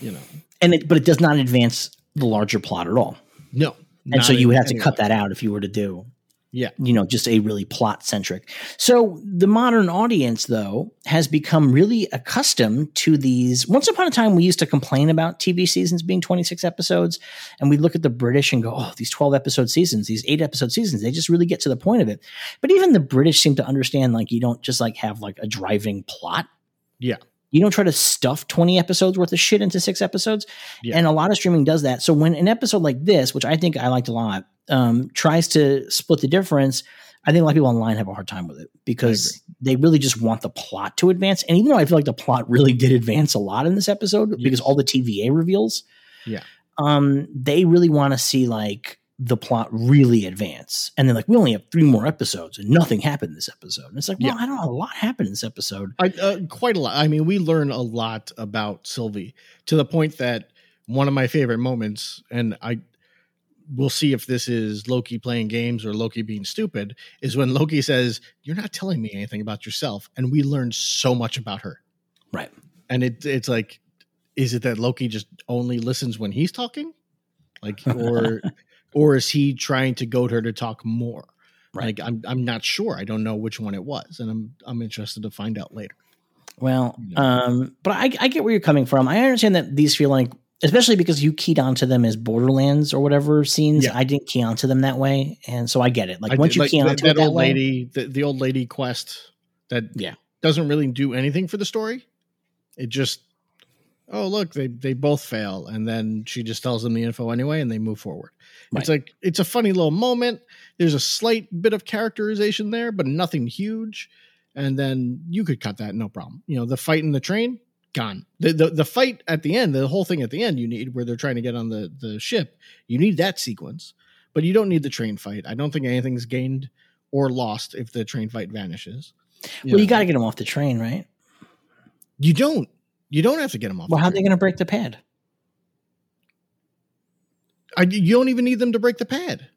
You know, And it, but it does not advance the larger plot at all. no, And so you would have to cut that out if you were to do Yeah. you know just a really plot centric so the modern audience though has become really accustomed to these once upon a time we used to complain about tv seasons being 26 episodes and we look at the british and go oh these 12 episode seasons these 8 episode seasons they just really get to the point of it but even the british seem to understand like you don't just like have like a driving plot Yeah. you don't try to stuff 20 episodes worth of shit into six episodes. Yeah. And a lot of streaming does that. So when an episode like this, which I think I liked a lot, um, tries to split the difference, I think a lot of people online have a hard time with it because they really just want the plot to advance. And even though I feel like the plot really did advance a lot in this episode because all the TVA reveals, Yeah. um, they really want to see like the plot really advance. And then like we only have three more episodes and nothing happened this episode. And it's like, well, Yeah. I don't know, a lot happened in this episode. I, uh, quite a lot. I mean, we learn a lot about Sylvie to the point that one of my favorite moments, and I will see if this is Loki playing games or Loki being stupid, is when Loki says, "You're not telling me anything about yourself," and we learn so much about her. Right. And it it's like, is it that Loki just only listens when he's talking, like, or or is he trying to goad her to talk more? Right. Like, I'm I'm not sure. I don't know which one it was, and I'm I'm interested to find out later. Well, um, but I, I get where you're coming from. I understand that these feel like, especially because you keyed onto them as Borderlands or whatever scenes. Yeah. I didn't key onto them that way, and so I get it. Like I once did- you like key onto that that old way, lady, the, the old lady quest that Yeah. doesn't really do anything for the story. It just, oh look, they they both fail, and then she just tells them the info anyway, and they move forward. It's like it's a funny little moment. There's a slight bit of characterization there, but nothing huge. And then you could cut that, no problem. You know, the fight in the train, gone. The, the the fight at the end, the whole thing at the end, you need where they're trying to get on the the ship. You need that sequence, but you don't need the train fight. I don't think anything's gained or lost if the train fight vanishes. well, you got to get them off the train, right? You don't. You don't have to get them off. Well, the how are they going to break the pad? I, you don't even need them to break the pad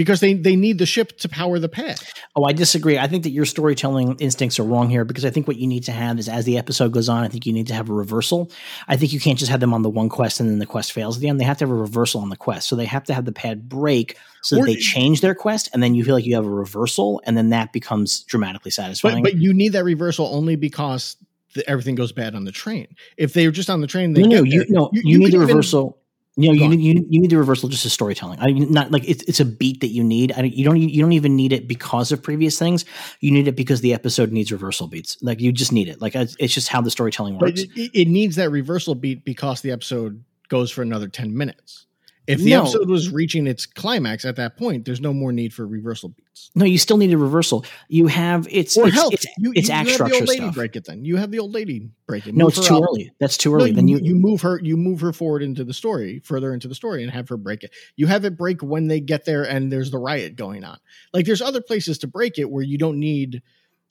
because they they need the ship to power the pad. Oh, I disagree. I think that your storytelling instincts are wrong here because I think what you need to have is as the episode goes on, I think you need to have a reversal. I think you can't just have them on the one quest and then the quest fails at the end. They have to have a reversal on the quest. So they have to have the pad break so that they change their quest and then you feel like you have a reversal and then that becomes dramatically satisfying. But but you need that reversal only because the, everything goes bad on the train. If they were just on the train, they no, no, you no, you, need could the even- reversal. You know, you need, you, you need the reversal just as storytelling. I not like it's it's a beat that you need. I, you don't you don't even need it because of previous things. You need it because the episode needs reversal beats. Like you just need it. Like it's just how the storytelling works. it, it needs that reversal beat because the episode goes for another ten minutes. If the No. episode was reaching its climax at that point, there's no more need for reversal beats. No, you still need a reversal. You have it's Or it's, help. it's, you, it's you act have the structure old lady stuff. break it. Then you have the old lady break it. No, it's too up. early. That's too early. you, then you, you move her you move her forward into the story further into the story and have her break it you have it break when they get there and there's the riot going on like there's other places to break it where you don't need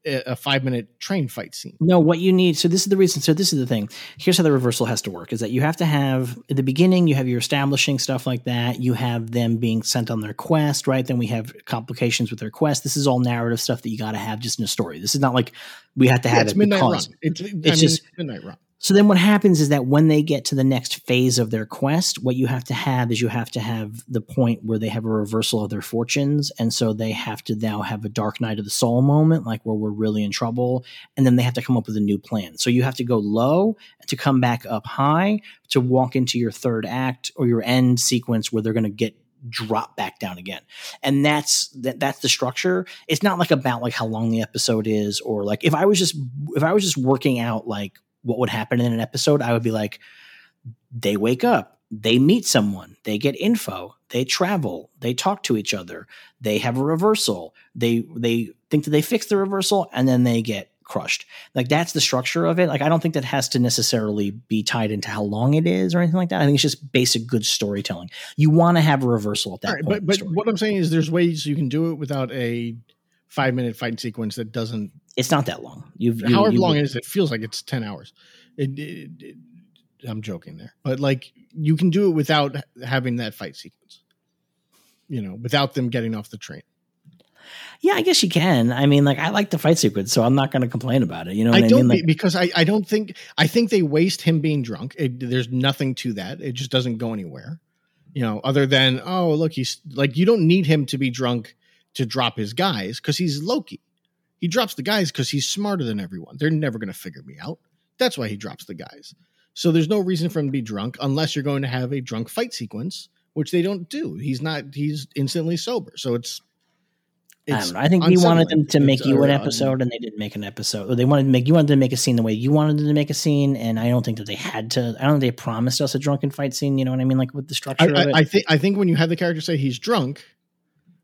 a, five minute train fight scene No, what you need. So this is the reason. So this is the thing. Here's how the reversal has to work: is that you have to have at the beginning, you have your establishing stuff like that. You have them being sent on their quest, right? Then we have complications with their quest. This is all narrative stuff that you got to have just in a story. This is not like we have to yeah, have it's it midnight because run it's, I mean, just- midnight run So then what happens is that when they get to the next phase of their quest, what you have to have is you have to have the point where they have a reversal of their fortunes. And so they have to now have a dark night of the soul moment, like where we're really in trouble. And then they have to come up with a new plan. So you have to go low to come back up high to walk into your third act or your end sequence where they're going to get drop back down again and that's that, that's the structure it's not like about like how long the episode is or like if i was just if i was just working out like what would happen in an episode, I would be like, they wake up, they meet someone, they get info, they travel, they talk to each other, they have a reversal, they they think that they fix the reversal, and then they get crushed. Like that's the structure of it. Like I don't think that has to necessarily be tied into how long it is or anything like that. I think it's just basic good storytelling. You want to have a reversal at that right, point. But but what I'm saying is there's ways you can do it without a five minute fight sequence that doesn't it's not that long. You've you, however you, long it is, it feels like it's ten hours. It, it, it, I'm joking there, but like you can do it without having that fight sequence. You know, without them getting off the train. Yeah, I guess you can. I mean, like I like the fight sequence, so I'm not going to complain about it. You know, I don't mean? like, because I, I don't think I think they waste him being drunk. It, there's nothing to that. It just doesn't go anywhere. You know, other than oh look, he's like you don't need him to be drunk to drop his guys because he's Loki. He drops the guys because he's smarter than everyone. They're never going to figure me out. That's why he drops the guys. So there's no reason for him to be drunk unless you're going to have a drunk fight sequence, which they don't do. He's not. He's instantly sober. So it's. it's I, I think we wanted them to make you an episode, and they didn't make an episode. Or they wanted to make you wanted to make a scene the way you wanted to make a scene, and I don't think that they had to. I don't think they promised us a drunken fight scene. You know what I mean? Like with the structure. I, I, I think. I think when you have the character say he's drunk,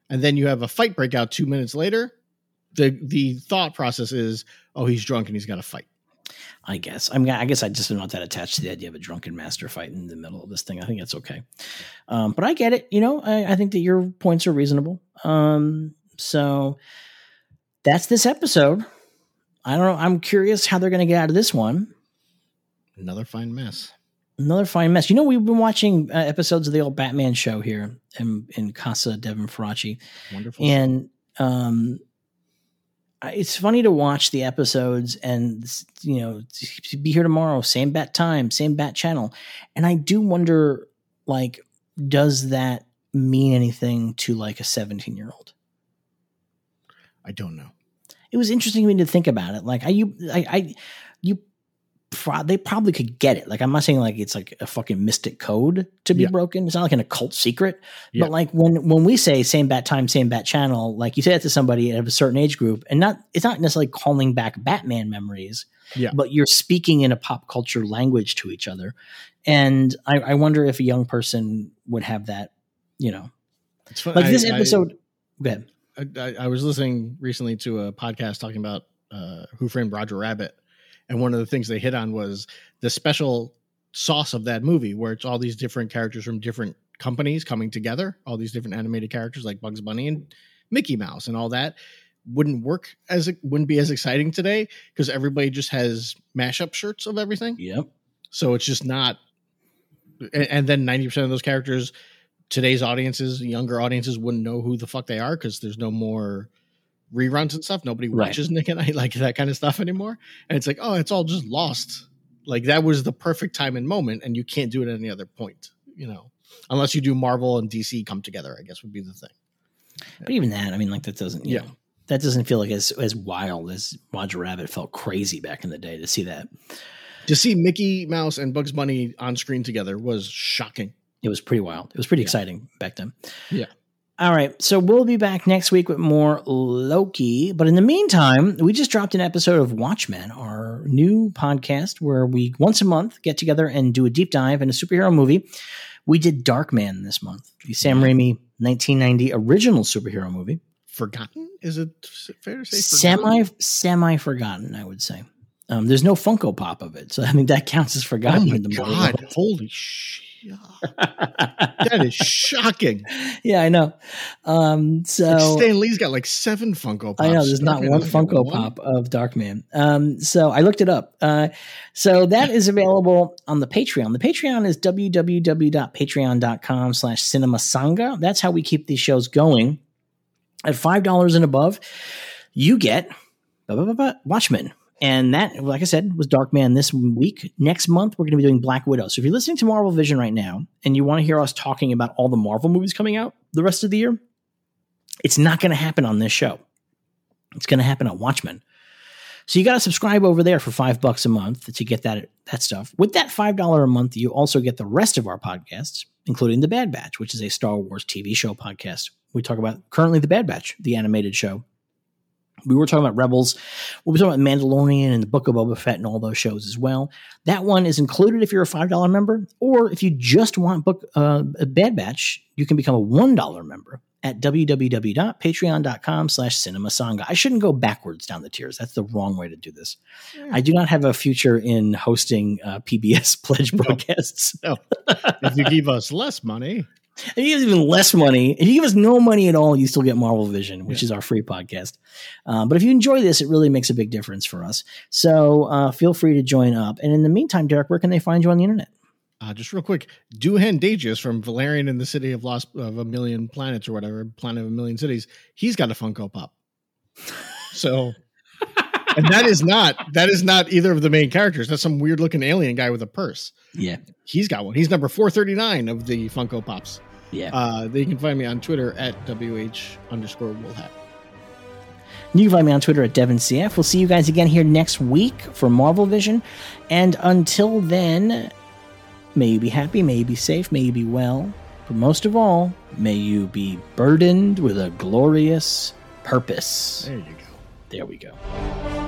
and then you have a fight break out two minutes later, the the thought process is, oh, he's drunk and he's got to fight. I guess. I mean, I guess I just am not that attached to the idea of a drunken master fight in the middle of this thing. I think that's okay. Um, but I get it. You know, I, I think that your points are reasonable. Um, so that's this episode. I don't know. I'm curious how they're going to get out of this one. Another fine mess. Another fine mess. You know, we've been watching uh, episodes of the old Batman show here in, in Casa Devin Faraci. Wonderful. And um, it's funny to watch the episodes and you know be here tomorrow same bat time same bat channel. And i do wonder like does that mean anything to like a 17 year old i don't know. It was interesting to me to think about it. Like i you i, I pro- they probably could get it. Like I'm not saying like it's like a fucking mystic code to be yeah. broken. It's not like an occult secret. Yeah. But like when when we say same bat time, same bat channel, like you say that to somebody of a certain age group, and not it's not necessarily calling back Batman memories. Yeah. But you're speaking in a pop culture language to each other. And I, I wonder if a young person would have that, you know. Like this I, episode. I, go ahead. I, I, was listening recently to a podcast talking about uh, Who Framed Roger Rabbit, and one of the things they hit on was the special sauce of that movie, where it's all these different characters from different companies coming together, all these different animated characters like Bugs Bunny and Mickey Mouse and all that wouldn't work as it wouldn't be as exciting today because everybody just has mashup shirts of everything. Yep. So it's just not and, and then 90% of those characters today's audiences, younger audiences wouldn't know who the fuck they are because there's no more reruns and stuff. Nobody watches right. Nick and I like that kind of stuff anymore. And it's like, oh, it's all just lost. Like that was the perfect time and moment, and you can't do it at any other point, you know, unless you do Marvel and DC come together. I guess would be the thing. But even that, I mean, like that doesn't, yeah, know, that doesn't feel like as as wild as Roger Rabbit felt crazy back in the day to see that. To see Mickey Mouse and Bugs Bunny on screen together was shocking. It was pretty wild. It was pretty yeah. exciting back then. Yeah. All right. So we'll be back next week with more Loki. But in the meantime, we just dropped an episode of Watch Men, our new podcast where we once a month get together and do a deep dive in a superhero movie. We did Darkman this month, the Sam Raimi 1990 original superhero movie. Forgotten? Is it fair to say semi semi forgotten? I would say. Um, there's no Funko Pop of it, so I think that counts as forgotten. Oh my god! Holy shit! that is shocking. Yeah, I know. Um, so like Stan Lee's got like seven Funko Pops. I know there's not one Funko Pop of Darkman. Um, so I looked it up. Uh, so that is available on the Patreon. The Patreon is www.patreon.com slash cinema sangha. That's how we keep these shows going. At $5 and above, you get Watch Men And that, like I said, was Darkman this week. Next month, we're going to be doing Black Widow. So if you're listening to Marvelvision right now and you want to hear us talking about all the Marvel movies coming out the rest of the year, it's not going to happen on this show. It's going to happen on Watch Men. So you got to subscribe over there for five bucks a month to get that that stuff. With that five dollar a month, you also get the rest of our podcasts, including the Bad Batch, which is a Star Wars TV show podcast. We talk about currently the Bad Batch, the animated show. We were talking about Rebels. We'll be talking about Mandalorian and the Book of Boba Fett and all those shows as well. That one is included if you're a five dollar member, or if you just want book uh, a Bad Batch, you can become a one dollar member at www.patreon.com slash Cinema cinemasangha. I shouldn't go backwards down the tiers. That's the wrong way to do this. Yeah. I do not have a future in hosting uh, PBS pledge no. broadcasts. No. if you give us less money. If you give us even less money, if you give us no money at all, you still get Marvelvision, which yeah. is our free podcast. Um, but if you enjoy this, it really makes a big difference for us. So uh, feel free to join up. And in the meantime, Derek, where can they find you on the internet? Uh, just real quick, Doghan Daguis from Valerian in the City of Lost of a Million Planets or whatever, Planet of a Million Cities, he's got a Funko Pop. So, and that is not that is not either of the main characters. That's some weird looking alien guy with a purse. Yeah, he's got one. He's number four thirty nine of the Funko Pops. Yeah, uh, they can find me on Twitter at wh underscore woolhat. You can find me on Twitter at DevinCF. We'll see you guys again here next week for Marvelvision. And until then, May you be happy, may you be safe, may you be well, but most of all, may you be burdened with a glorious purpose. There you go. There we go.